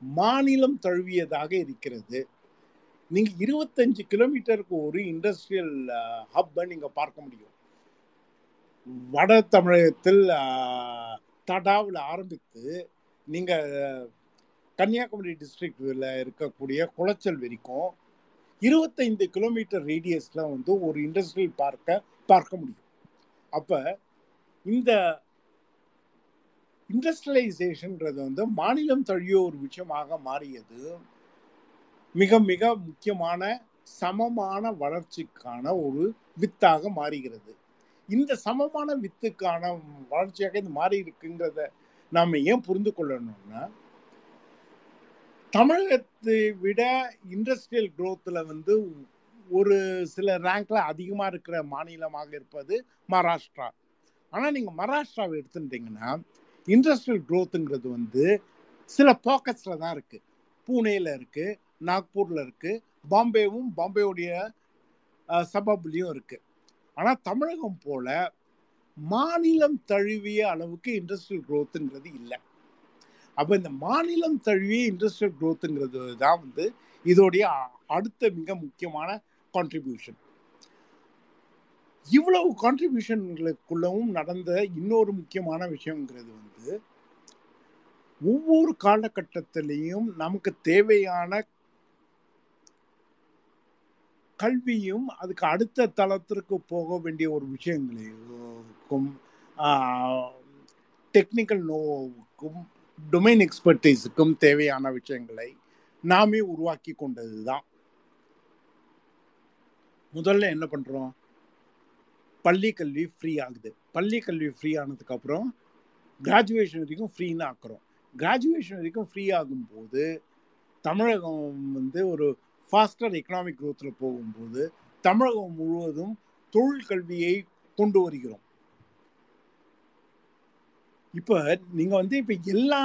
மாநிலம் தழுவியதாக இருக்கிறது. நீங்கள் இருபத்தஞ்சு கிலோமீட்டருக்கு ஒரு இண்டஸ்ட்ரியல் ஹப்பை நீங்கள் பார்க்க முடியும். வட தமிழகத்தில் தடாவில் ஆரம்பித்து நீங்கள் கன்னியாகுமரி டிஸ்ட்ரிக்டில் இருக்கக்கூடிய குளச்சல் வரைக்கும் இருபத்தைந்து கிலோமீட்டர் ரேடியஸில் வந்து ஒரு இண்டஸ்ட்ரியல் பார்க்க பார்க்க முடியும். அப்போ இந்த இண்டஸ்ட்ரியலைசேஷன்ன்றது வந்து மாநிலம் தழுவிய ஒரு விஷயமாக மாறியது. மிக மிக முக்கியமான சமமான வளர்ச்சிக்கான ஒரு வித்தாக மாறுகிறது. இந்த சமமான வித்துக்கான வளர்ச்சியாக இது மாறி இருக்குங்கிறத நாம் ஏன் புரிந்து கொள்ளணும்னா தமிழகத்தை விட இண்டஸ்ட்ரியல் குரோத்தில் வந்து ஒரு சில ரேங்க்ல அதிகமாக இருக்கிற மாநிலமாக இருப்பது மகாராஷ்டிரா. ஆனால் நீங்கள் மகாராஷ்டிராவை எடுத்துட்டீங்கன்னா இண்டஸ்ட்ரியல் குரோத்துங்கிறது வந்து சில பாக்கெட்ஸில் தான் இருக்குது பூனேயில் இருக்குது நாக்பூரில் இருக்குது பாம்பேவும் பாம்பேவுடைய சபாபுலியும் இருக்குது ஆனால் தமிழகம் போல மாநிலம் தழுவிய அளவுக்கு இண்டஸ்ட்ரியல் குரோத்துங்கிறது இல்லை. அப்போ இந்த மாநிலம் தழுவிய இண்டஸ்ட்ரியல் க்ரோத்துங்கிறது தான் வந்து இதோடைய அடுத்த மிக முக்கியமான கான்ட்ரிபியூஷன் இவ்வளவு கான்ட்ரிபியூஷன்களுக்குள்ளவும் நடந்த இன்னொரு முக்கியமான விஷயங்கிறது வந்து ஒவ்வொரு காலகட்டத்திலையும் நமக்கு தேவையான கல்வியும் அதுக்கு அடுத்த தளத்திற்கு போக வேண்டிய ஒரு விஷயங்களுக்கும் டெக்னிக்கல் நோவுக்கும் டொமைன் எக்ஸ்பர்டைஸுக்கும் தேவையான விஷயங்களை நாமே உருவாக்கி கொண்டது தான் முதல்ல என்ன பண்ணுறோம் பள்ளி கல்வி ஃப்ரீ ஆகுது. பள்ளி கல்வி ஃப்ரீ ஆனதுக்கப்புறம் கிராஜுவேஷன் வரைக்கும் ஃப்ரீன்னு ஆக்குறோம். கிராஜுவேஷன் வரைக்கும் ஃப்ரீ ஆகும்போது தமிழகம் வந்து ஒரு ஃபாஸ்டர் எக்கனாமிக் க்ரோத்தில் போகும்போது தமிழகம் முழுவதும் தொழில் கல்வியை கொண்டு வருகிறோம். இப்போ நீங்கள் வந்து இப்போ எல்லா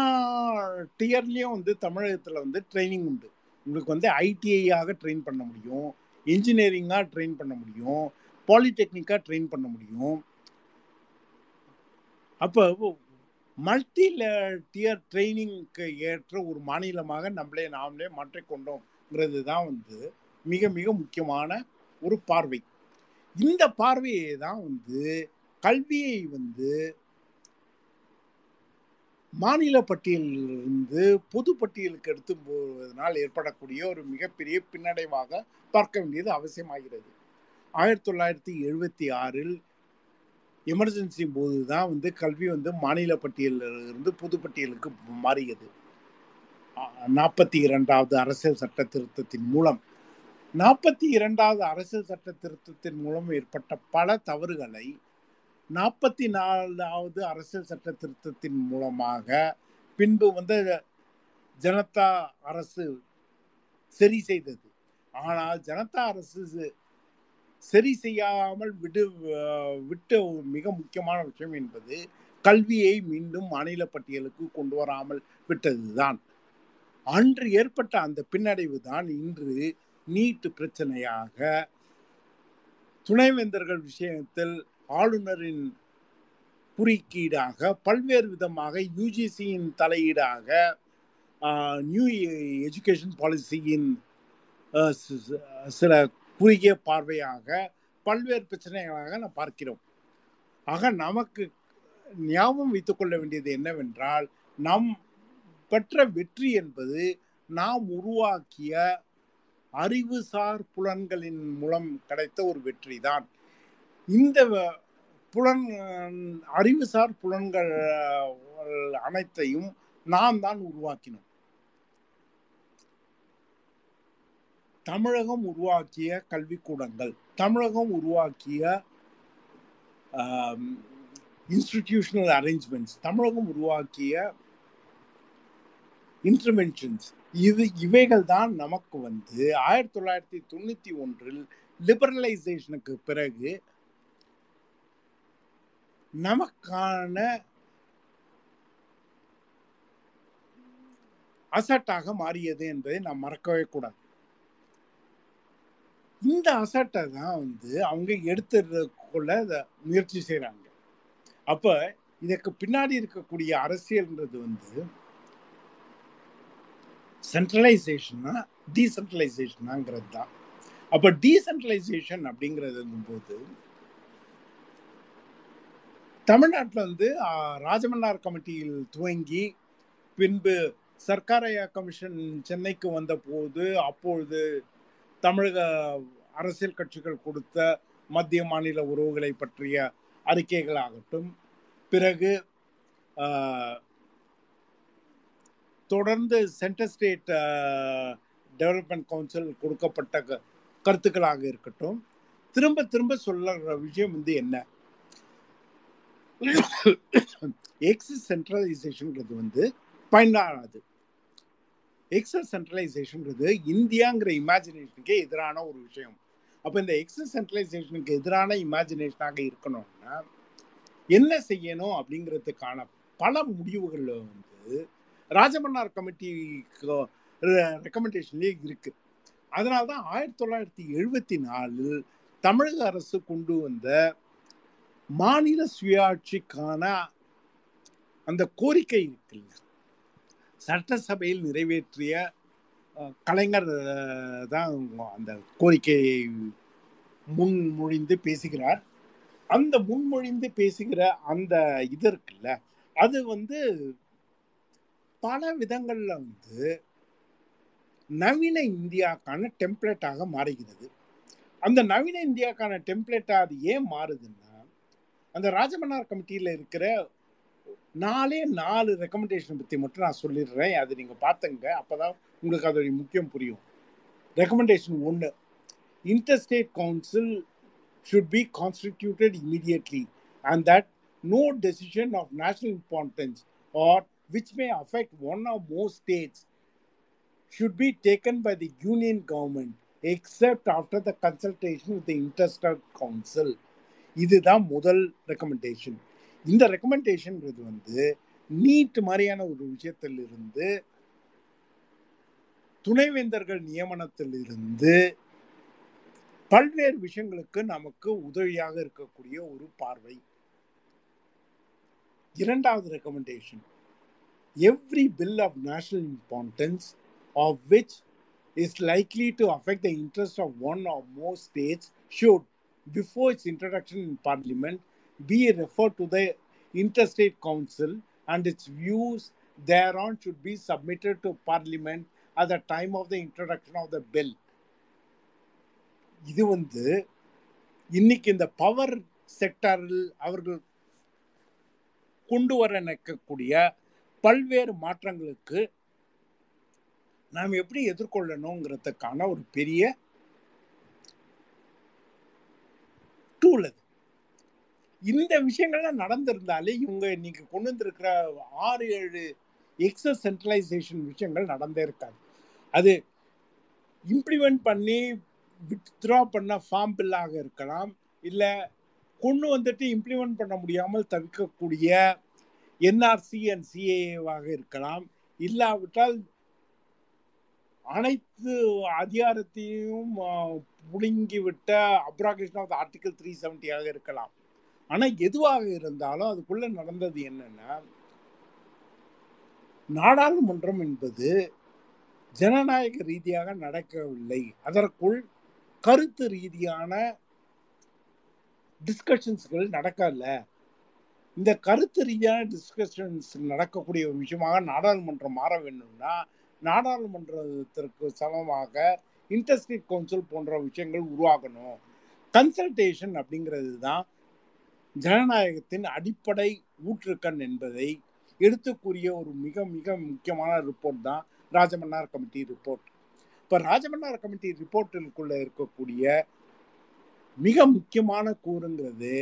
டியர்லேயும் வந்து தமிழகத்தில் வந்து ட்ரைனிங் உண்டு. உங்களுக்கு வந்து ஐடிஐயாக ட்ரெயின் பண்ண முடியும். இன்ஜினியரிங்காக ட்ரெயின் பண்ண முடியும். பாலிடெக்னிக்காக ட்ரெயின் பண்ண முடியும். அப்போ மல்டி டியர் ட்ரைனிங்க்கு ஏற்ற ஒரு மாநிலமாக நம்மளே நாமளே மாற்றிக்கொண்டோங்கிறது தான் வந்து மிக மிக முக்கியமான ஒரு பார்வை. இந்த பார்வையை தான் வந்து கல்வியை வந்து மாநில பட்டியலிருந்து பொது பட்டியலுக்கு எடுத்து போவதனால் ஏற்படக்கூடிய ஒரு மிகப்பெரிய பின்னடைவாக பார்க்க வேண்டியது அவசியமாகிறது. ஆயிரத்தி தொள்ளாயிரத்தி எழுபத்தி ஆறில் எமர்ஜென்சி போது தான் வந்து கல்வி வந்து மாநில பட்டியலில் இருந்து பொது பட்டியலுக்கு மாறியது நாற்பத்தி இரண்டாவது அரசியல் சட்ட திருத்தத்தின் மூலம். நாற்பத்தி இரண்டாவது அரசியல் சட்ட திருத்தத்தின் மூலம் ஏற்பட்ட பல தவறுகளை நாற்பத்தி நாலாவது அரசியல் சட்ட திருத்தத்தின் மூலமாக பின்பு வந்து ஜனதா அரசு சரி செய்தது. ஆனால் ஜனதா அரசு சரி செய்யாமல் விடு விட்ட மிக முக்கியமான விஷயம் என்பது கல்வியை மீண்டும் மாநில பட்டியலுக்கு கொண்டு வராமல் விட்டதுதான். அன்று ஏற்பட்ட அந்த பின்னடைவு தான் இன்று நீட் பிரச்சனையாக துணைவேந்தர்கள் விஷயத்தில் ஆளுநரின் குறுக்கீடாக பல்வேறு விதமாக யூஜிசியின் தலையீடாக நியூ எஜுகேஷன் பாலிசியின் சில குறுகிய பார்வையாக பல்வேறு பிரச்சனைகளாக நாம் பார்க்கிறோம். ஆக நமக்கு ஞாபகம் வைத்துக்கொள்ள வேண்டியது என்னவென்றால் நம் பெற்ற வெற்றி என்பது நாம் உருவாக்கிய அறிவுசார் புலன்களின் மூலம் கிடைத்த ஒரு வெற்றி தான் இந்த புலன் அறிவுசார் புலன்கள் அனைத்தையும் நாம் தான் உருவாக்கினோம். தமிழகம் உருவாக்கிய கல்விக்கூடங்கள் தமிழகம் உருவாக்கிய இன்ஸ்டிடியூஷனல் அரேஞ்ச்மெண்ட்ஸ் தமிழகம் உருவாக்கிய இன்டர்வென்ஷன்ஸ் இது இவைகள் தான் நமக்கு வந்து ஆயிரத்தி தொள்ளாயிரத்தி தொண்ணூத்தி ஒன்றில் லிபரலைசேஷனுக்கு பிறகு நமக்கான அசட்டாக மாறியது என்பதை நாம் மறக்கவே கூடாது. இந்த அசட்டை தான் வந்து அவங்க எடுத்துக்கொள்ள முயற்சி செய்கிறாங்க அப்போ இதற்கு பின்னாடி இருக்கக்கூடிய அரசியல்ன்றது வந்து சென்ட்ரலைசேஷனா டீசென்ட்ரலைசேஷனாங்கிறது தான். அப்போ டீசென்ட்ரலைசேஷன் அப்படிங்கிறது போது தமிழ்நாட்டில் வந்து ராஜமன்னார் கமிட்டியில் துவங்கி பின்பு சர்க்காரையா கமிஷன் சென்னைக்கு வந்த போது அப்பொழுது தமிழக அரசியல் கட்சிகள் கொடுத்த மத்திய மாநில உறவுகளை பற்றிய அறிக்கைகளாகட்டும் பிறகு தொடர்ந்து சென்டர் ஸ்டேட் டெவலப்மெண்ட் கவுன்சில் கொடுக்கப்பட்ட கருத்துக்களாக இருக்கட்டும். திரும்ப திரும்ப சொல்லுற விஷயம் வந்து என்ன? எக்ஸஸ் சென்ட்ரலைசேஷன்ன்றது வந்து பயனாகாது எக்ஸஸ் சென்ட்ரலைசேஷன்ன்றது இந்தியாங்கிற இமேஜினேஷனுக்கு எதிரான ஒரு விஷயம். அப்போ இந்த எக்ஸஸ் சென்ட்ரலைசேஷனுக்கு எதிரான இமேஜினேஷனாக இருக்கணும்னா என்ன செய்யணும் அப்படிங்கிறதுக்கான பல முடிவுகளில் வந்து ராஜமன்னார் கமிட்டிக்கு ரெக்கமெண்டேஷன்லேயே இருக்குது அதனால தான் ஆயிரத்தி தொள்ளாயிரத்தி எழுபத்தி நாலில் தமிழக அரசு கொண்டு வந்த மாநில சுயாட்சிக்கான அந்த கோரிக்கை இருக்குல்ல சட்டசபையில் நிறைவேற்றிய கலைஞர் தான் அந்த கோரிக்கையை முன்மொழிந்து பேசுகிறார். அந்த முன்மொழிந்து பேசுகிற அந்த இது இருக்குல்ல அது வந்து பல விதங்களில் வந்து நவீன இந்தியாக்கான டெம்ப்ளேட்டாக மாறுகிறது. அந்த நவீன இந்தியாக்கான டெம்ப்ளேட்டாக அது ஏன் மாறுதுன்னா அந்த ராஜமன்னார் கமிட்டியில இருக்கிற நாலே நாலு ரெக்கமெண்டேஷன் பத்தி மட்டும் நான் சொல்லிடுறேன் அது நீங்க பாத்துங்க அப்பதான் உங்களுக்கு அதோடைய முக்கியம் புரியும் ரெக்கமெண்டேஷன் ஒன்று interstate council should be constituted immediately and that no decision of national importance or which may affect one or more states should be taken by the union government except after the consultation with the interstate council இதுதான் முதல் recommendation இந்த ரெக்கமெண்டேஷன்ன்றது வந்து NEET மாதிரியான ஒரு விஷயத்திலிருந்து துணைவேந்தர்கள் நியமனத்தில் இருந்து பல்வேறு விஷயங்களுக்கு நமக்கு உதவியாக இருக்கக்கூடிய ஒரு பார்வை. இரண்டாவது recommendation every bill of national importance of which is likely to affect the interest of one or more states should before its introduction in parliament be referred to the interstate council and its views thereon should be submitted to parliament at the time of the introduction of the bill இது வந்து இன்னைக்கு இந்த power செக்டரில் அவர்கள் கொண்டு வர நிற்கக்கூடிய பல்வேறு மாற்றங்களுக்கு நாம் எப்படி எதிர்கொள்ளணுங்கிறதுக்கான ஒரு பெரிய உள்ளது. இந்த விஷயங்கள்லாம் நடந்திருந்தாலே இவங்க இன்னைக்கு கொண்டு வந்திருக்கிற ஆறு ஏழு எக்ஸஸ் சென்ட்ரலைசேஷன் விஷயங்கள் நடந்தே இருக்காது. அது இம்ப்ளிமெண்ட் பண்ணி வித்ட்ரா பண்ண ஃபார்ம் பில்லாக இருக்கலாம். இல்லை கொண்டு வந்துட்டு இம்ப்ளிமெண்ட் பண்ண முடியாமல் தவிர்க்கக்கூடிய என்ஆர்சி அண்ட் சிஏவாக இருக்கலாம். இல்லாவிட்டால் அனைத்து அதிகாரத்தையும் முழுங்கிவிட்ட அப்ராகேஷன் ஆஃப் ஆர்டிகல் த்ரீ செவன்ட்டியாக இருக்கலாம். ஆனால் எதுவாக இருந்தாலும் அதுக்குள்ளே நடந்தது என்னென்னா நாடாளுமன்றம் என்பது ஜனநாயக ரீதியாக நடக்கவில்லை. அதற்குள் கருத்து ரீதியான டிஸ்கஷன்ஸ்கள் நடக்கல. இந்த கருத்து ரீதியான டிஸ்கஷன்ஸ் நடக்கக்கூடிய ஒரு விஷயமாக நாடாளுமன்றம் மாற வேண்டும்னா நாடாளுமன்றத்திற்கு சமமாக இன்டர்ஸ்டேட் கவுன்சில் போன்ற விஷயங்கள் உருவாகணும். கன்சல்டேஷன் அப்படிங்கிறது தான் ஜனநாயகத்தின் அடிப்படை ஊற்றுக்கண் என்பதை எடுத்துக்கூறிய ஒரு மிக மிக முக்கியமான ரிப்போர்ட் தான் ராஜமன்னார் கமிட்டி ரிப்போர்ட் இப்போ ராஜமன்னார் கமிட்டி ரிப்போர்ட்டிற்குள்ள இருக்கக்கூடிய மிக முக்கியமான கூறுங்கிறது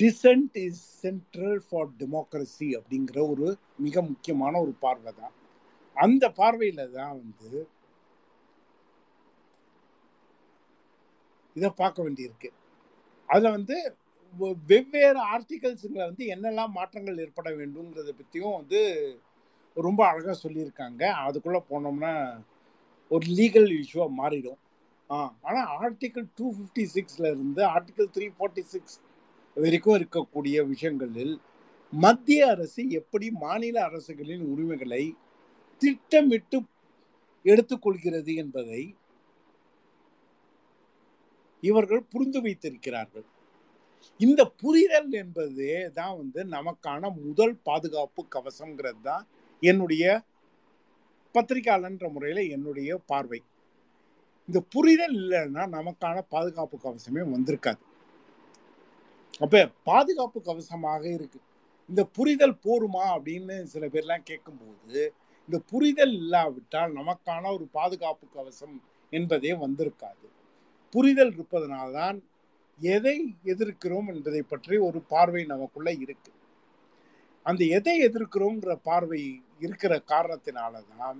dissent is central for democracy அப்படிங்கிற ஒரு மிக முக்கியமான ஒரு பார்வை தான். அந்த பார்வையில தான் வந்து இதை பார்க்க வேண்டியிருக்கு. அதில் வந்து வெவ்வேறு ஆர்டிகல்ஸுங்களை வந்து என்னெல்லாம் மாற்றங்கள் ஏற்பட வேண்டுங்கிறத பற்றியும் வந்து ரொம்ப அழகாக சொல்லியிருக்காங்க. அதுக்குள்ளே போனோம்னா ஒரு லீகல் இஷ்யூவாக மாறிடும். ஆ ஆனால் ஆர்டிகல் டூ ஃபிஃப்டி சிக்ஸில் இருந்து ஆர்டிகல் த்ரீ ஃபார்ட்டி சிக்ஸ் வரைக்கும் இருக்கக்கூடிய விஷயங்களில் மத்திய அரசு எப்படி மாநில அரசுகளின் உரிமைகளை திட்டமிட்டு எடுத்துக்கொள்கிறது என்பதை இவர்கள் புரிந்து வைத்திருக்கிறார்கள். இந்த புரிதல் என்பது தான் வந்து நமக்கான முதல் பாதுகாப்பு கவசங்கிறது தான் என்னுடைய பத்திரிகையாளன்ற முறையில் என்னுடைய பார்வை. இந்த புரிதல் இல்லைன்னா நமக்கான பாதுகாப்பு கவசமே வந்திருக்காது. அப்ப பாதுகாப்பு கவசமாக இருக்கு. இந்த புரிதல் போருமா அப்படின்னு சில பேர்லாம் கேட்கும்போது இந்த புரிதல் இல்லாவிட்டால் நமக்கான ஒரு பாதுகாப்பு கவசம் என்பதே வந்திருக்காது. புரிதல் இருப்பதனால்தான் எதை எதிர்க்கிறோம் என்பதை பற்றி ஒரு பார்வை நமக்குள்ள இருக்கு. அந்த எதை எதிர்க்கிறோங்கிற பார்வை இருக்கிற காரணத்தினாலதான்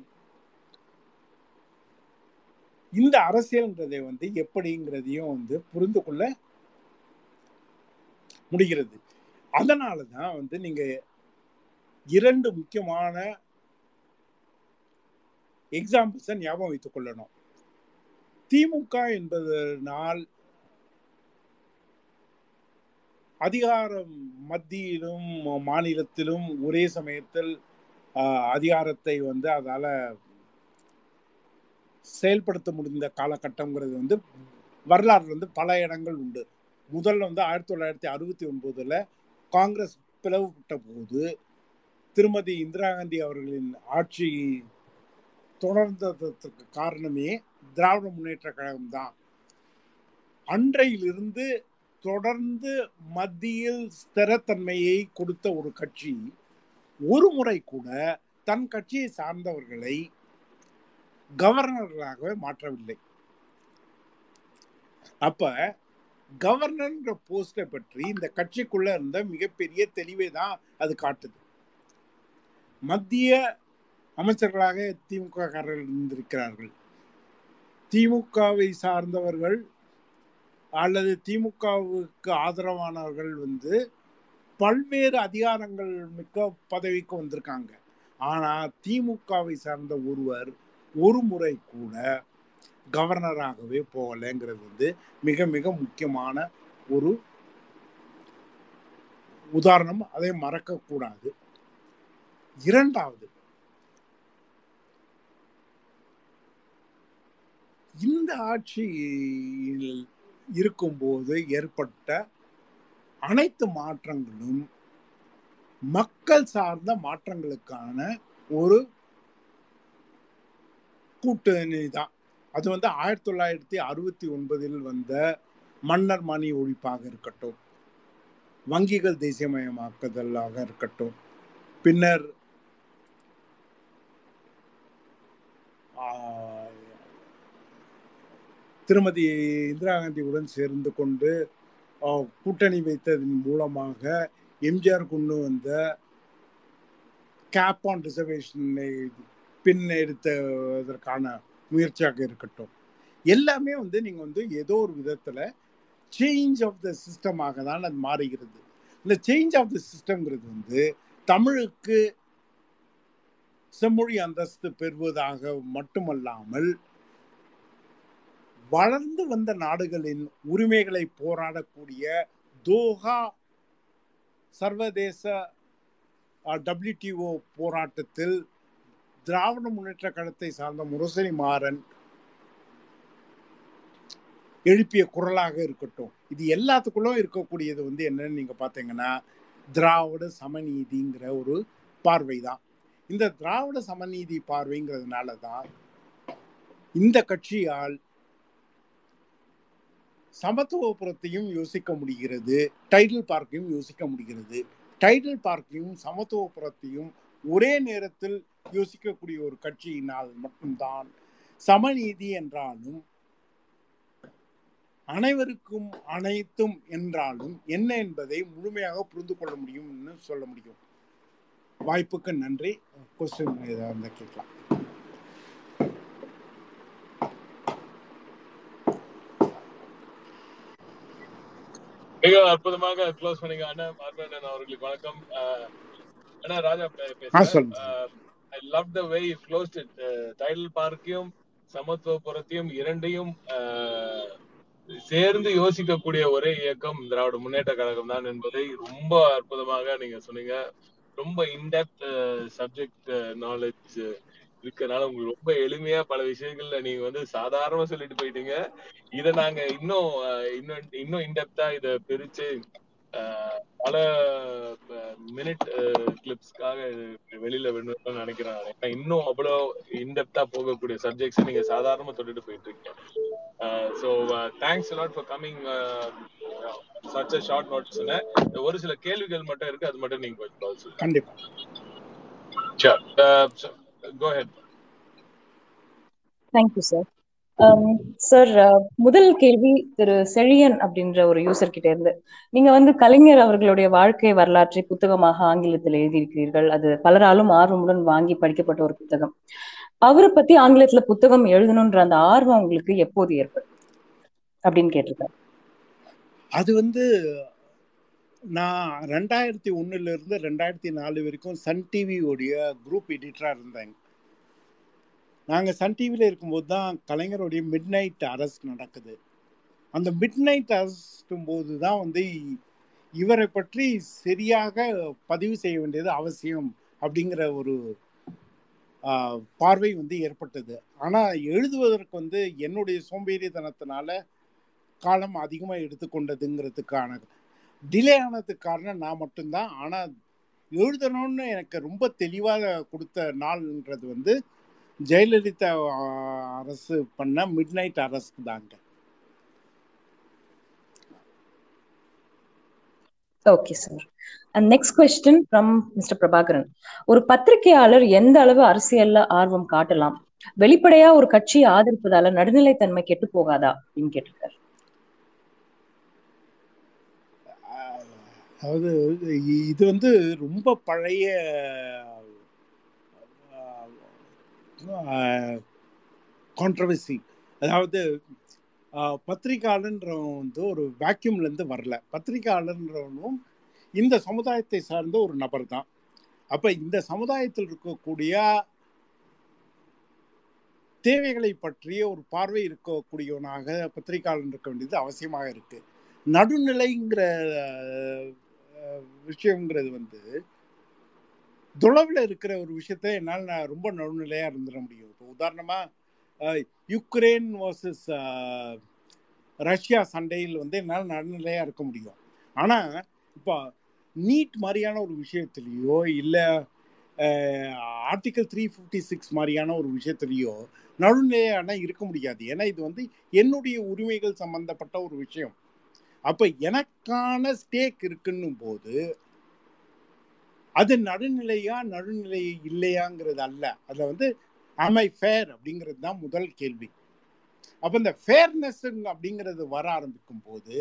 இந்த அரசியல்ன்றதை வந்து எப்படிங்கிறதையும் வந்து புரிந்து கொள்ள முடிகிறது. அதனால தான் வந்து நீங்க இரண்டு முக்கியமான எக்ஸாம்பிள்ஸை ஞாபகம் வைத்துக் கொள்ளணும் திமுக என்பதனால் அதிகாரம் மத்தியிலும் மாநிலத்திலும் ஒரே சமயத்தில் அதிகாரத்தை வந்து அதால செயல்படுத்த முடிந்த காலகட்டங்கிறது வந்து வரலாறு வந்து பல இடங்கள் உண்டு. முதல்ல வந்து ஆயிரத்தி தொள்ளாயிரத்தி அறுபத்தி ஒன்பதுல காங்கிரஸ் பிளவுபட்ட போது திருமதி இந்திரா காந்தி அவர்களின் ஆட்சி தொடர்ந்ததற்கு காரணமே திராவிட முன்னேற்ற கழகம் தான். அன்றையிலிருந்து தொடர்ந்து மத்தியில் ஸ்திரத்தன்மையை கொடுத்த ஒரு கட்சி ஒரு முறை கூட தன் கட்சியை சார்ந்தவர்களை கவர்னர்களாகவே மாற்றவில்லை. அப்ப கவர்னர்ன்ற போஸ்டை பற்றி இந்த கட்சிக்குள்ள இருந்த மிகப்பெரிய தெளிவை தான் அது காட்டுது. மத்திய அமைச்சர்களாக திமுக காரர்கள் இருந்திருக்கிறார்கள். திமுகவை சார்ந்தவர்கள் அல்லது திமுகவுக்கு ஆதரவானவர்கள் வந்து பல்வேறு அதிகாரங்கள் மிக்க பதவிக்கு வந்திருக்காங்க. ஆனால் திமுகவை சார்ந்த ஒருவர் ஒரு முறை கூட கவர்னராகவே போகலைங்கிறது வந்து மிக மிக முக்கியமான ஒரு உதாரணம். அதை மறக்கக்கூடாது. இரண்டாவது இந்த ஆட்சியில் இருக்கும்போது ஏற்பட்ட அனைத்து மாற்றங்களும் மக்கள் சார்ந்த மாற்றங்களுக்கான ஒரு கூட்டணி தான். அது வந்து ஆயிரத்தி தொள்ளாயிரத்தி அறுபத்தி ஒன்பதில் வந்த மன்னர் மணி ஒழிப்பாக இருக்கட்டும் வங்கிகள் தேசியமயமாக்குதலாக இருக்கட்டும் பின்னர் திருமதி இந்திரா காந்தியுடன் சேர்ந்து கொண்டு கூட்டணி வைத்ததன் மூலமாக எம்ஜிஆர் கொண்டு வந்த கேப் ஆன் ரிசர்வேஷனை பின் எடுத்ததற்கான முயற்சியாக இருக்கட்டும். எல்லாமே வந்து நீங்கள் வந்து ஏதோ ஒரு விதத்தில் சேஞ்ச் ஆஃப் த சிஸ்டமாக தான் அது மாறுகிறது. இந்த சேஞ்ச் ஆஃப் த சிஸ்டம்ங்கிறது வந்து தமிழுக்கு செம்மொழி அந்தஸ்து பெறுவதாக மட்டுமல்லாமல் வளர்ந்து வந்த நாடுகளின் உரிமைகளை போராடக்கூடிய தோஹா சர்வதேச டபிள்யூடிஓ போராட்டத்தில் திராவிட முன்னேற்ற கழகத்தை சார்ந்த முரசொலி மாறன் எழுப்பிய குரலாக இருக்கட்டும். இது எல்லாத்துக்குள்ளும் இருக்கக்கூடியது வந்து என்னன்னு நீங்க பாத்தீங்கன்னா திராவிட சமநீதிங்கிற ஒரு பார்வை தான் இந்த திராவிட சமநீதி பார்வைங்கிறதுனால தான் இந்த கட்சியால் சமத்துவபுரத்தையும் யோசிக்க முடிகிறது. டைட்டில் பார்க்கையும் யோசிக்க முடிகிறது. டைட்டில் பார்க்கையும் சமத்துவபுரத்தையும் ஒரே நேரத்தில் யோசிக்கக்கூடிய ஒரு கட்சியினால் மட்டும்தான். சமநீதி என்றாலும் அனைவருக்கும் அனைத்தும் என்றாலும் என்ன என்பதை முழுமையாக புரிந்து கொள்ள முடியும்னு சொல்ல முடியும். வாய்ப்புக்கு நன்றி. கொஸ்டின் ஏதாவது கேட்கலாம். மிக அற்புதமாக க்ளோஸ் பண்ணீங்க. அவர்களுக்கு வணக்கம். அண்ணா ராஜா பேசுறேன். I love the way it Tidel பார்க்கையும் சமத்துவபுரத்தையும் இரண்டையும் சேர்ந்து யோசிக்கக்கூடிய ஒரே இயக்கம் திராவிட முன்னேற்ற கழகம் தான் என்பதை ரொம்ப அற்புதமாக நீங்க சொன்னீங்க. ரொம்ப இன்டெப்த் சப்ஜெக்ட் நாலேஜ் இருக்கனால உங்களுக்கு ரொம்ப எளிமையா பல விஷயங்கள்ல நீங்க வந்து சாதாரணமா சொல்லிட்டு போயிட்டீங்க. இத நாங்க இன்னும் இன்னும் இன்னும் இன்டெப்தா இத பிரிச்சு பல மினிட் கிளிப்ஸ்க்காக வெளியில வேணும்னு நினைக்கிறேன் இன்னும் அவ்வளோ இன்டெப்தா போகக்கூடிய சப்ஜெக்ட்ஸ் நீங்க சாதாரணமா தொட்டுட்டு போயிட்டு இருக்கீங்க so thanks lot for coming such a short notes ஒரு சில கேள்விகள் மட்டும் இருக்கு அது மட்டும் நீங்க கொஞ்சம் கண்டிப்பா. Sure. Go head thank you sir sir முதல் கேள்வி திரு செழியன் அப்படின்ற ஒரு யூசர் கிட்ட இருந்து நீங்க வந்து கலைஞர் அவர்களுடைய வாழ்க்கை வரலாற்றை புத்தகமாக ஆங்கிலத்தில் எழுதியிருக்கிறீர்கள். அது பலராலும் ஆர்வமுடன் வாங்கி படிக்கப்பட்ட ஒரு புத்தகம். அவரை பத்தி ஆங்கிலத்துல புத்தகம் எழுதணுன்ற அந்த ஆர்வம் உங்களுக்கு எப்போது ஏற்படும் அப்படின்னு கேட்டிருக்காரு. அது வந்து நான் ரெண்டாயிரத்தி ஒண்ணுல இருந்து ரெண்டாயிரத்தி நாலு வரைக்கும் சன் டிவியோடைய குரூப் எடிட்டராக இருந்தேன். நாங்கள் சன் டிவியில் இருக்கும்போது தான் கலைஞருடைய மிட் நைட் அரஸ்ட் நடக்குது. அந்த மிட் நைட் அரஸ்டும் போது தான் வந்து இவரை பற்றி சரியாக பதிவு செய்ய வேண்டியது அவசியம் அப்படிங்கிற ஒரு பார்வை வந்து ஏற்பட்டது. ஆனால் எழுதுவதற்கு வந்து என்னுடைய சோம்பேறித்தனத்தினால காலம் அதிகமாக எடுத்துக்கொண்டதுங்கிறதுக்கான டிலே ஆனதுக்கு காரணம் நான் மட்டும்தான். ஆனால் எழுதணும்னு எனக்கு ரொம்ப தெளிவாக கொடுத்த நாள்ன்றது வந்து ஜெயலலிதா அரசு பண்ண மிட் நைட் அரசு தாங்க. Okay sir and next question from mister Prabhakaran ஒரு பத்திரிகையாளர் எந்த அளவு அரசியல்ல ஆர்வம் காட்டலாம்? வெளிப்படையா ஒரு கட்சியை ஆதரிப்பதால நடுநிலைத்தன்மை கெட்டு போகாதா? அப்படின்னு கேட்டிருக்காரு. அதாவது இது வந்து ரொம்ப பழைய கான்ட்ரவர்சி அதாவது பத்திரிகையாளன்றவன் வந்து ஒரு வேக்யூம்லேருந்து வரல. பத்திரிகையாளன்றவனும் இந்த சமுதாயத்தை சார்ந்த ஒரு நபர் தான். அப்போ இந்த சமுதாயத்தில் இருக்கக்கூடிய தேவைகளை பற்றிய ஒரு பார்வை இருக்கக்கூடியவனாக பத்திரிகையாளன் இருக்க வேண்டியது அவசியமாக இருக்குது நடுநிலைங்கிற விஷயங்கிறது வந்து தொலைவில் இருக்கிற ஒரு விஷயத்த என்னால் நான் ரொம்ப நடுநிலையாக இருந்துட முடியும். இப்போ உதாரணமாக யுக்ரைன் வர்சஸ் ரஷ்யா சண்டையில் வந்து என்னால் நடுநிலையாக இருக்க முடியும். ஆனால் இப்போ நீட் மாதிரியான ஒரு விஷயத்துலேயோ இல்லை ஆர்டிக்கல் த்ரீ ஃபிஃப்டி சிக்ஸ் மாதிரியான ஒரு விஷயத்துலேயோ நடுநிலையான இருக்க முடியாது. ஏன்னா இது வந்து என்னுடைய உரிமைகள் சம்பந்தப்பட்ட ஒரு விஷயம். அப்ப எனக்கான ஸ்டேக் இருக்குன்னும் போது அது நடுநிலையா நடுநிலை இல்லையாங்கிறது அல்ல. அதில் வந்து அமை ஃபேர் அப்படிங்கிறது தான் முதல் கேள்வி. அப்போ இந்த ஃபேர்னஸ் அப்படிங்கிறது வர ஆரம்பிக்கும் போது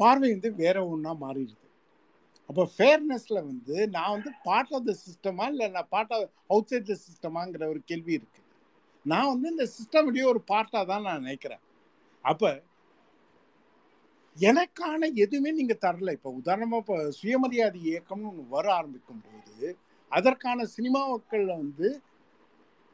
பார்வை வந்து வேற ஒன்றா மாறிடுது. அப்போ ஃபேர்னஸில் வந்து நான் வந்து பார்ட் ஆஃப் த சிஸ்டமா இல்லை நான் part of outside the சிஸ்டமாங்கிற ஒரு கேள்வி இருக்குது நான் வந்து இந்த சிஸ்டமுடைய ஒரு பார்ட்டாக தான் நான் நினைக்கிறேன். அப்ப எனக்கான எதுவுமே நீங்க தரல. இப்ப உதாரணமா இப்ப சுயமரியாதை இயக்கம்னு ஒன்று வர ஆரம்பிக்கும் போது அதற்கான சினிமாக்கள் வந்து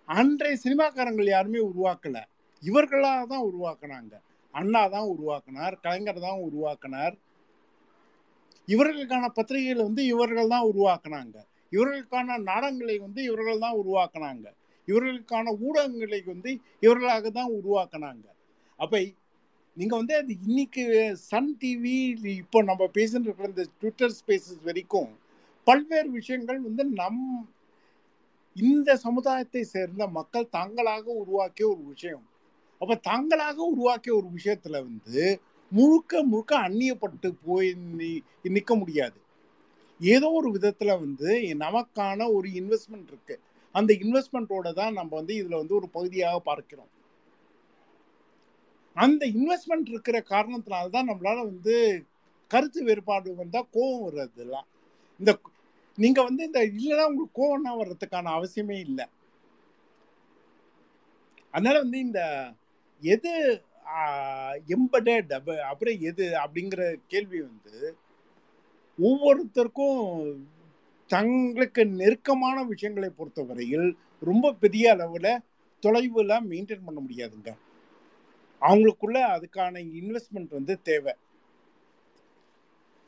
அன்றைய சினிமாக்காரங்கள் யாருமே உருவாக்கல. இவர்களாக தான் உருவாக்குனாங்க. அண்ணா தான் உருவாக்குனார் கலைஞர் தான் உருவாக்குனார். இவர்களுக்கான பத்திரிகைகளை வந்து இவர்கள் தான் உருவாக்குனாங்க. இவர்களுக்கான நாடகங்களை வந்து இவர்கள் தான் உருவாக்குனாங்க. இவர்களுக்கான ஊடகங்களை வந்து இவர்களாக தான் உருவாக்குனாங்க. அப்போ நீங்க வந்து அது இன்னைக்கு சன் டிவி இப்போ நம்ம பேசிட்டு இருக்கிற இந்த ட்விட்டர் ஸ்பேசஸ் வரைக்கும் பல்வேறு விஷயங்கள் வந்து நம் இந்த சமுதாயத்தை சேர்ந்த மக்கள் தாங்களாக உருவாக்கிய ஒரு விஷயம். அப்ப தாங்களாக உருவாக்கிய ஒரு விஷயத்துல வந்து முழுக்க முழுக்க அந்நியப்பட்டு போய் நிற்க முடியாது. ஏதோ ஒரு விதத்துல வந்து நமக்கான ஒரு இன்வெஸ்ட்மெண்ட் இருக்கு. அந்த இன்வெஸ்ட்மெண்ட்டோட தான் நம்ம வந்து இதுல வந்து ஒரு பகுதியாக பார்க்கிறோம். அந்த இன்வெஸ்ட்மெண்ட் இருக்கிற காரணத்தினால தான் நம்மளால வந்து கருத்து வேறுபாடு வந்தால் கோவம் வர்றதுலாம் இந்த நீங்கள் வந்து இந்த இல்லைன்னா உங்களுக்கு கோவம்னா வர்றதுக்கான அவசியமே இல்லை. அதனால வந்து இந்த எது எம்படட் அப்புறம் எது அப்படிங்கிற கேள்வி வந்து ஒவ்வொருத்தருக்கும் தங்களுக்கு நெருக்கமான விஷயங்களை பொறுத்தவரையில் ரொம்ப பெரிய அளவில் தொலைவுலாம் மெயின்டைன் பண்ண முடியாதுங்க. அவங்களுக்குள்ள அதுக்கான இன்வெஸ்ட்மெண்ட் வந்து தேவை.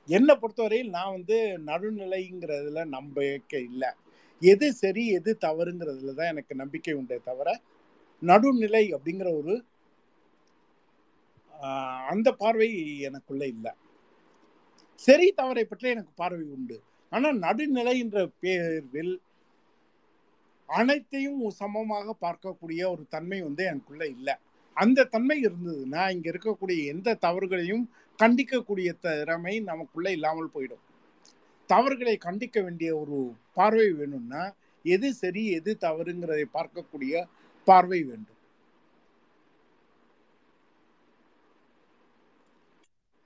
என்னை பொறுத்தவரையில் நான் வந்து நடுநிலைங்கிறதுல நம்பிக்கை இல்லை. எது சரி எது தவறுங்கிறதுல தான் எனக்கு நம்பிக்கை உண்டே தவிர நடுநிலை அப்படிங்கிற ஒரு அந்த பார்வை எனக்குள்ள இல்லை. சரி தவறை பற்றி எனக்கு பார்வை உண்டு. ஆனால் நடுநிலை என்ற பேரில் அனைத்தையும் சமமாக பார்க்கக்கூடிய ஒரு தன்மை வந்து எனக்குள்ள இல்லை. அந்த தன்மை இருந்ததுன்னா இங்க இருக்கக்கூடிய எந்த தவறுகளையும் கண்டிக்கக்கூடிய திறமை நமக்குள்ள இல்லாமல் போயிடும். தவறுகளை கண்டிக்க வேண்டிய ஒரு பார்வை வேணும்னா எது சரி எது தவறுங்கிறதை பார்க்கக்கூடிய பார்வை வேண்டும்.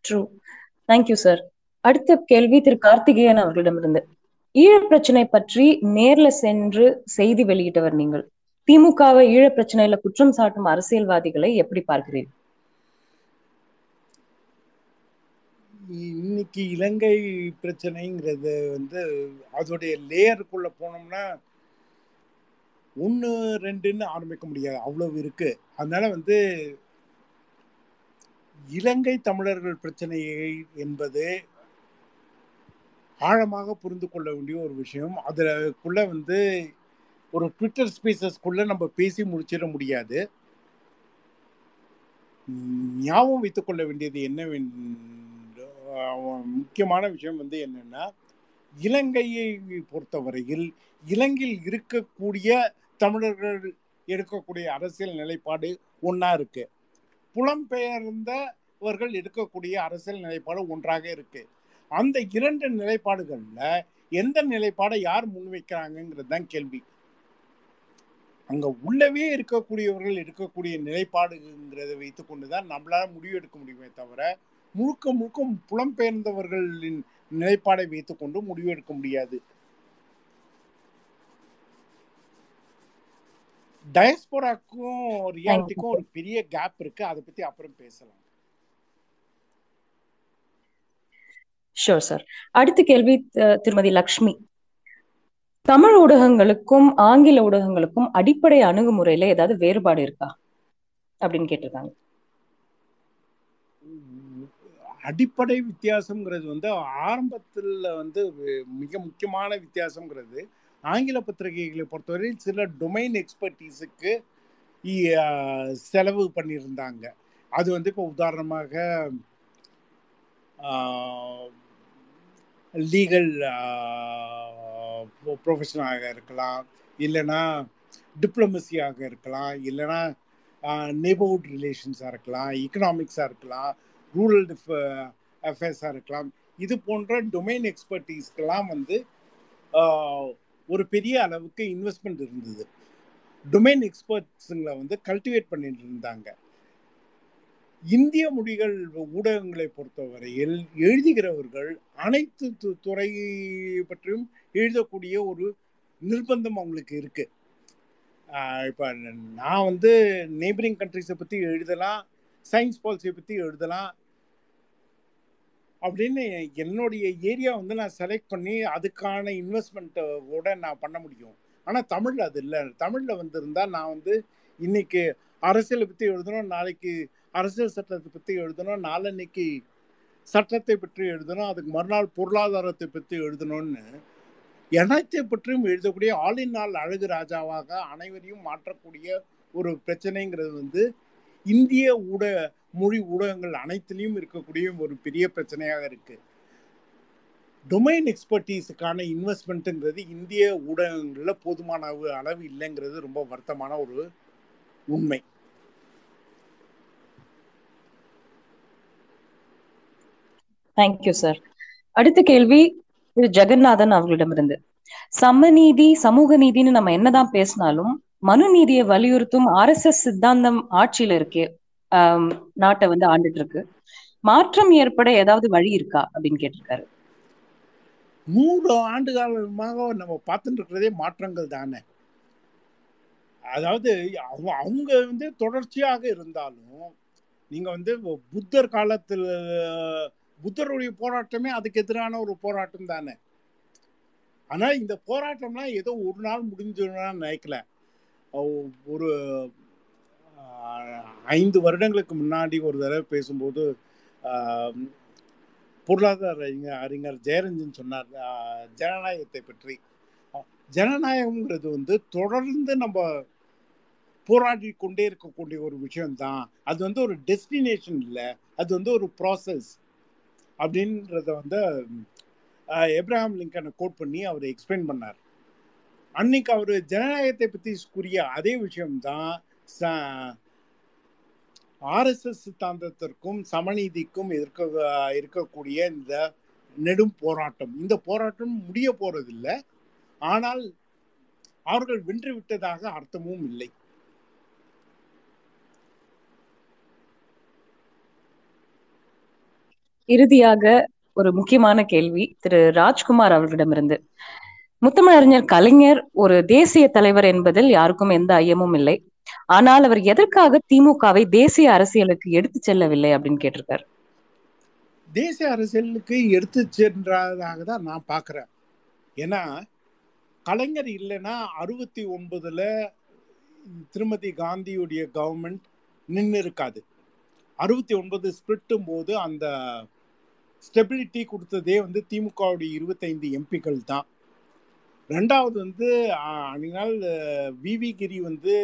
ட்ரூ தேங்க்யூ சார் அடுத்த கேள்வி திரு கார்த்திகேயன் அவர்களிடமிருந்து. ஈழ பிரச்சனை பற்றி நேர்ல சென்று செய்தி வெளியிட்டவர் நீங்கள். திமுகவை ஈழ பிரச்சனையில குற்றம் சாட்டும் அரசியல்வாதிகளை எப்படி பார்க்கிறீர்கள்? இன்னைக்கு இலங்கை பிரச்சனைங்கிறது வந்து அதோடைய லேயருக்குள்ள போனோம்னா ஒன்று ரெண்டுன்னு ஆரம்பிக்க முடியாது. அவ்வளவு இருக்கு. அதனால வந்து இலங்கை தமிழர்கள் பிரச்சனையை என்பது ஆழமாக புரிந்து கொள்ள வேண்டிய ஒரு விஷயம். அதற்குள்ள வந்து ஒரு ட்விட்டர் ஸ்பேசஸ்க்குள்ள நம்ம பேசி முடிச்சிட முடியாது. ஞாபகம் வைத்துக் கொள்ள வேண்டியது என்ன முக்கியமான விஷயம் வந்து என்னன்னா இலங்கையை பொறுத்தவரையில் இலங்கையில் இருக்கக்கூடிய தமிழர்கள் எடுக்கக்கூடிய அரசியல் நிலைப்பாடு ஒன்றா இருக்கு. புலம்பெயர்ந்தவர்கள் எடுக்கக்கூடிய அரசியல் நிலைப்பாடு ஒன்றாக இருக்கு. அந்த இரண்டு நிலைப்பாடுகளில் எந்த நிலைப்பாடை யார் முன்வைக்கிறாங்கிறது தான் கேள்வி. அங்க உள்ளவே இருக்கக்கூடியவர்கள் இருக்கக்கூடிய நிலைப்பாடுங்கிறத வைத்துக்கொண்டு தான் நம்மளால முடிவு எடுக்க முடியுமே தவிர முழுக்க முழுக்க புலம்பெயர்ந்தவர்களின் நிலைப்பாடை வைத்துக்கொண்டு முடிவு எடுக்க முடியாது. டயஸ்போராக்கும் ரியாலிட்டிக்கும் ஒரு பெரிய கேப் இருக்கு. அதை பத்தி அப்புறம் பேசலாம். ஷோர் சார் அடுத்த கேள்வி திருமதி லக்ஷ்மி. தமிழ் ஊடகங்களுக்கும் ஆங்கில ஊடகங்களுக்கும் அடிப்படை அணுகுமுறையில ஏதாவது வேறுபாடு இருக்கா? அப்படின்னு கேட்டிருக்காங்க. அடிப்படை வித்தியாசம்ங்கிறது வந்து ஆரம்பத்தில் வந்து மிக முக்கியமான வித்தியாசம்ங்கிறது ஆங்கில பத்திரிகைகளை பொறுத்தவரை சில டொமைன் எக்ஸ்பர்டீஸுக்கு செலவு பண்ணியிருந்தாங்க. அது வந்து இப்போ உதாரணமாக லீகல் ப்ரொஃபஷனாக இருக்கலாம் இல்லைன்னா டிப்ளமசியாக இருக்கலாம் இல்லைன்னா நெய்பர்ஹுட் ரிலேஷன்ஸாக இருக்கலாம் எக்கனாமிக்ஸாக இருக்கலாம் ரூரல் அஃபேர்ஸாக இருக்கலாம். இது போன்ற டொமைன் எக்ஸ்பர்டீஸ்க்கெல்லாம் வந்து ஒரு பெரிய அளவுக்கு இன்வெஸ்ட்மெண்ட் இருந்தது. டொமைன் எக்ஸ்பர்ட்ஸுங்களை வந்து கல்டிவேட் பண்ணிட்டு இருந்தாங்க. இந்திய மொழிகள் ஊடகங்களை பொறுத்தவரையில் எழுதுகிறவர்கள் அனைத்து துறை பற்றியும் எழுதக்கூடிய ஒரு நிர்பந்தம் அவங்களுக்கு இருக்கு. இப்போ நான் வந்து நெய்பரிங் கண்ட்ரிஸை பற்றி எழுதலாம் சயின்ஸ் பாலிசியை பற்றி எழுதலாம் அப்படின்னு என்னுடைய ஏரியா வந்து நான் செலக்ட் பண்ணி அதுக்கான இன்வெஸ்ட்மெண்ட்டோட நான் பண்ண முடியும். ஆனால் தமிழில் அது இல்லை. தமிழில் வந்திருந்தால் நான் வந்து இன்னைக்கு அரசியலை பற்றி எழுதணும் நாளைக்கு அரசியல் சட்டத்தை பற்றி எழுதணும் நாளன்னைக்கு சட்டத்தை பற்றி எழுதணும் அதுக்கு மறுநாள் பொருளாதாரத்தை பற்றி எழுதணும்னு எனத்தை பற்றியும் எழுதக்கூடிய ஆளின் நாள் அழகு ராஜாவாக அனைவரையும் மாற்றக்கூடிய ஒரு பிரச்சனைங்கிறது வந்து இந்திய ஊடக மொழி ஊடகங்கள் அனைத்திலையும் இருக்கக்கூடிய ஒரு பெரிய பிரச்சனையாக இருக்கு. டொமைன் எக்ஸ்பர்டீஸுக்கான இன்வெஸ்ட்மெண்ட்டுங்கிறது இந்திய ஊடகங்களில் போதுமான அளவு அளவு இல்லைங்கிறது ரொம்ப வருத்தமான ஒரு உண்மை. தேங்க்யூ சார் அடுத்த கேள்வி திரு ஜெகநாதன் அவர்களிடமிருந்து. சமநீதி சமூக நீதின்னு நம்ம என்னதான் பேசினாலும் மனு நீதியை வலியுறுத்தும் ஆர் எஸ் எஸ் சித்தாந்தம் ஆட்சியில இருக்கு. நாட்டை வந்து ஆண்டுட்டு இருக்கு. மாற்றம் ஏற்பட ஏதாவது வழி இருக்கா அப்படின்னு கேட்டிருக்காரு. நூறு ஆண்டு காலமாக நம்ம பார்த்துட்டு இருக்கிறதே மாற்றங்கள் தானே. அதாவது அவங்க வந்து தொடர்ச்சியாக இருந்தாலும் நீங்க வந்து புத்தர் காலத்தில் புத்தருடைய போராட்டமே அதுக்கு எதிரான ஒரு போராட்டம் தானே? ஆனால் இந்த போராட்டம்லாம் ஏதோ ஒரு நாள் முடிஞ்சுன்னு நினைக்கல. ஒரு ஐந்து வருடங்களுக்கு முன்னாடி ஒரு தடவை பேசும்போது பொருளாதார அறிஞர் ஜெயரஞ்சன் சொன்னார் ஜனநாயகத்தை பற்றி. ஜனநாயகம்ங்கிறது வந்து தொடர்ந்து நம்ம போராடி கொண்டே இருக்கக்கூடிய ஒரு விஷயம்தான். அது வந்து ஒரு டெஸ்டினேஷன் இல்லை. அது வந்து ஒரு ப்ராசஸ் அப்படின்றத வந்து எப்ரஹாம் லிங்கனை கோட் பண்ணி அவர் எக்ஸ்பிளைன் பண்ணார். அன்னைக்கு அவர் ஜனநாயகத்தை பற்றி கூறிய அதே விஷயம்தான் ஆர்எஸ்எஸ் சித்தாந்தத்திற்கும் சமநீதிக்கும் இருக்க இருக்கக்கூடிய இந்த நெடும் போராட்டம். இந்த போராட்டம் முடிய போறதில்லை. ஆனால் அவர்கள் வென்று விட்டதாக அர்த்தமும் இல்லை. இறுதியாக ஒரு முக்கியமான கேள்வி திரு ராஜ்குமார் அவர்களிடமிருந்து. முத்தமிழறிஞர் கலைஞர் ஒரு தேசிய தலைவர் என்பதில் யாருக்கும் எந்த ஐயமும் இல்லை. ஆனால் அவர் எதற்காக திமுகவை தேசிய அரசியலுக்கு எடுத்து செல்லவில்லை அப்படின்னு கேட்டிருக்காரு. தேசிய அரசியலுக்கு எடுத்து சென்றதாக தான் நான் பார்க்குறேன். ஏன்னா கலைஞர் இல்லைன்னா அறுபத்தி ஒன்பதுல திருமதி காந்தியுடைய கவர்மெண்ட் நின்று இருக்காது அறுபத்தி ஒன்பது ஸ்பிரிட்டும் போது அந்த ஸ்டெபிலிட்டி கொடுத்ததே வந்து திமுகவுடைய இருபத்தைந்து எம்பிக்கள் தான். ரெண்டாவது வந்து அன்னால் விவி கிரி வந்து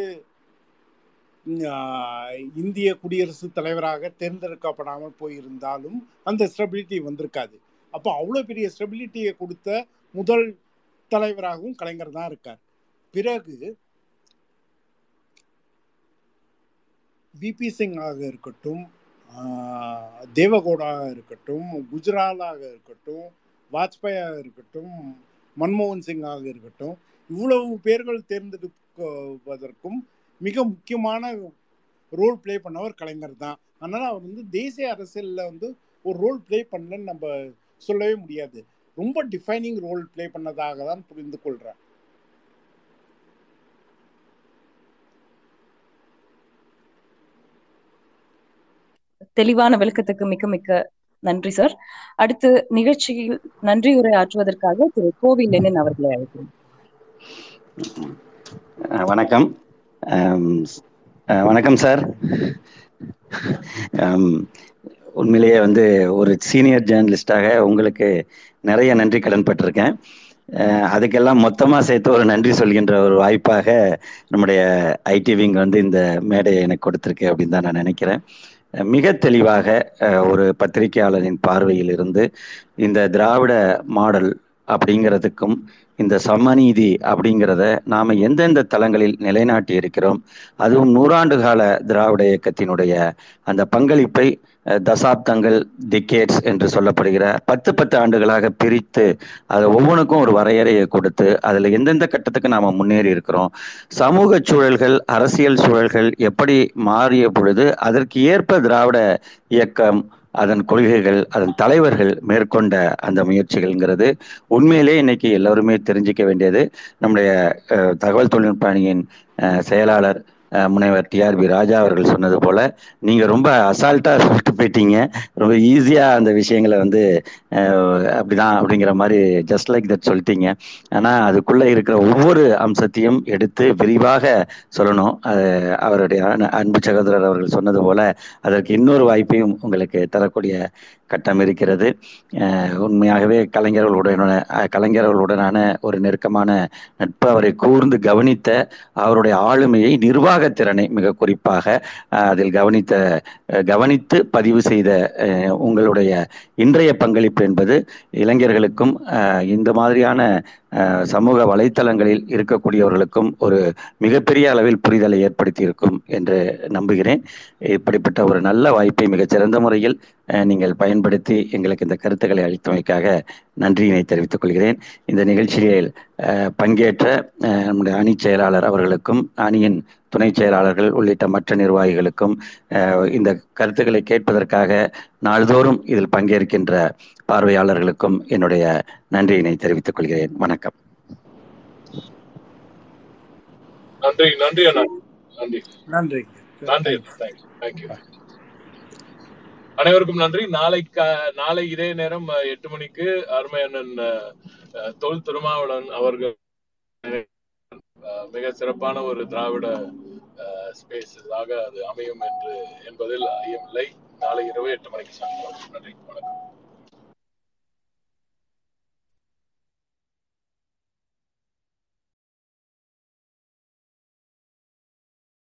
இந்திய குடியரசுத் தலைவராக தேர்ந்தெடுக்கப்படாமல் போயிருந்தாலும் அந்த ஸ்டெபிலிட்டி வந்திருக்காது. அப்போ அவ்வளோ பெரிய ஸ்டெபிலிட்டியை கொடுத்த முதல் தலைவராகவும் கலைஞர் தான் இருக்கார். பிறகு விபி சிங் ஆக இருக்கட்டும் தேவகோடாக இருக்கட்டும் குஜராலாக இருக்கட்டும் வாஜ்பாயாக இருக்கட்டும் மன்மோகன் சிங்காக இருக்கட்டும் இவ்வளவு பேர்கள் தேர்ந்தெடுப்பதற்கும் மிக முக்கியமான ரோல் ப்ளே பண்ணவர் கலைஞர் தான். அதனால் அவர் வந்து தேசிய அரசியலில் வந்து ஒரு ரோல் ப்ளே பண்ணலன்னு நம்ம சொல்லவே முடியாது. ரொம்ப டிஃபைனிங் ரோல் ப்ளே பண்ணதாக தான் புரிந்து கொள்கிறேன் தெளிவான விளக்கத்துக்கு மிக்க மிக்க நன்றி சார் அடுத்து நிகழ்ச்சியில் நன்றி உரை ஆற்றுவதற்காக திரு கோவில் லெனின் அவர்களை அழைக்கிறேன் வணக்கம். வணக்கம் சார் உண்மையிலேயே வந்து ஒரு சீனியர் ஜேர்னலிஸ்டாக உங்களுக்கு நிறைய நன்றி கடன் பட்டிருக்கேன். அதுக்கெல்லாம் மொத்தமாக சேர்த்து ஒரு நன்றி சொல்கின்ற ஒரு வாய்ப்பாக நம்முடைய ஐடி விங் வந்து இந்த மேடையை எனக்கு கொடுத்துருக்கு அப்படின்னு தான் நான் நினைக்கிறேன். மிக தெளிவாக ஒரு பத்திரிகையாளரின் பார்வையில் இருந்து இந்த திராவிட மாடல் அப்படிங்கிறதுக்கும் இந்த சமநீதி அப்படிங்கிறத நாம் எந்தெந்த தளங்களில் நிலைநாட்டி இருக்கிறோம் அதுவும் நூறாண்டு கால திராவிட இயக்கத்தினுடைய அந்த பங்களிப்பை தசாப்தங்கள் டிக்கேட்ஸ் என்று சொல்லப்படுகிற பத்து பத்து ஆண்டுகளாக பிரித்து அதை ஒவ்வொன்றுக்கும் ஒரு வரையறையை கொடுத்து அதில் எந்தெந்த கட்டத்துக்கு நாம் முன்னேறி இருக்கிறோம் சமூக சூழல்கள் அரசியல் சூழல்கள் எப்படி மாறிய பொழுது அதற்கு ஏற்ப திராவிட இயக்கம் அதன் கொள்கைகள் அதன் தலைவர்கள் மேற்கொண்ட அந்த முயற்சிகள்ங்கிறது உண்மையிலே இன்னைக்கு எல்லோருமே தெரிஞ்சுக்க வேண்டியது. நம்முடைய தகவல் தொழில்நுட்ப அணியின் செயலாளர் முனைவர் டிஆர்பி ராஜா அவர்கள் சொன்னது போல நீங்க ரொம்ப அசால்ட்டா சொல்லிட்டு போயிட்டீங்க. ரொம்ப ஈஸியா அந்த விஷயங்களை வந்து அப்படிதான் அப்படிங்கிற மாதிரி ஜஸ்ட் லைக் தட் சொல்லிட்டீங்க. ஆனா அதுக்குள்ள இருக்கிற ஒவ்வொரு அம்சத்தையும் எடுத்து விரிவாக சொல்லணும். அது அவருடைய அன்பு சகோதரர் அவர்கள் சொன்னது போல அதற்கு இன்னொரு வாய்ப்பையும் உங்களுக்கு தரக்கூடிய கட்டம் இருக்கிறது. உண்மையாகவே கலைஞர்களுடன் கலைஞர்களுடனான ஒரு நெருக்கமான நட்பு அவரை கூர்ந்து கவனித்த அவருடைய ஆளுமையை நிர்வாகத் திறனை மிக குறிப்பாக அதில் கவனித்த கவனித்து பதிவு செய்த உங்களுடைய இன்றைய பங்களிப்பு என்பது இளைஞர்களுக்கும் இந்த மாதிரியான சமூக வலைத்தளங்களில் இருக்கக்கூடியவர்களுக்கும் ஒரு மிகப்பெரிய அளவில் புரிதலை ஏற்படுத்தியிருக்கும் என்று நம்புகிறேன். இப்படிப்பட்ட ஒரு நல்ல வாய்ப்பை மிகச்சிறந்த முறையில் நீங்கள் பயன்படுத்தி எங்களுக்கு இந்த கருத்துக்களை அளித்தமைக்காக நன்றியினை தெரிவித்துக் கொள்கிறேன். இந்த நிகழ்ச்சியில் பங்கேற்ற நம்முடைய அணி செயலாளர் அவர்களுக்கும் அணியின் துணை செயலாளர்கள் உள்ளிட்ட மற்ற நிர்வாகிகளுக்கும் அஹ், இந்த கருத்துக்களை கேட்பதற்காக நாள்தோறும் இதில் பங்கேற்கின்ற பார்வையாளர்களுக்கும் என்னுடைய நன்றியினை தெரிவித்துக் கொள்கிறேன். வணக்கம். நன்றி நன்றி அண்ணா. நன்றி. நன்றி. நன்றி. தேங்க்யூ அனைவருக்கும் நன்றி. நாளை கா- நாளை இதே நேரம் எட்டு மணிக்கு அருமை அண்ணன் அஹ், அஹ், தொல் திருமாவளவன் அவர்கள் மிக சிறப்பான ஒரு திராவிட ஸ்பேஸாக அது அமையும் என்று என்பதில் ஐயமில்லை நாளை இரவு எட்டு மணிக்கு சந்திப்போம். நன்றி. வணக்கம்.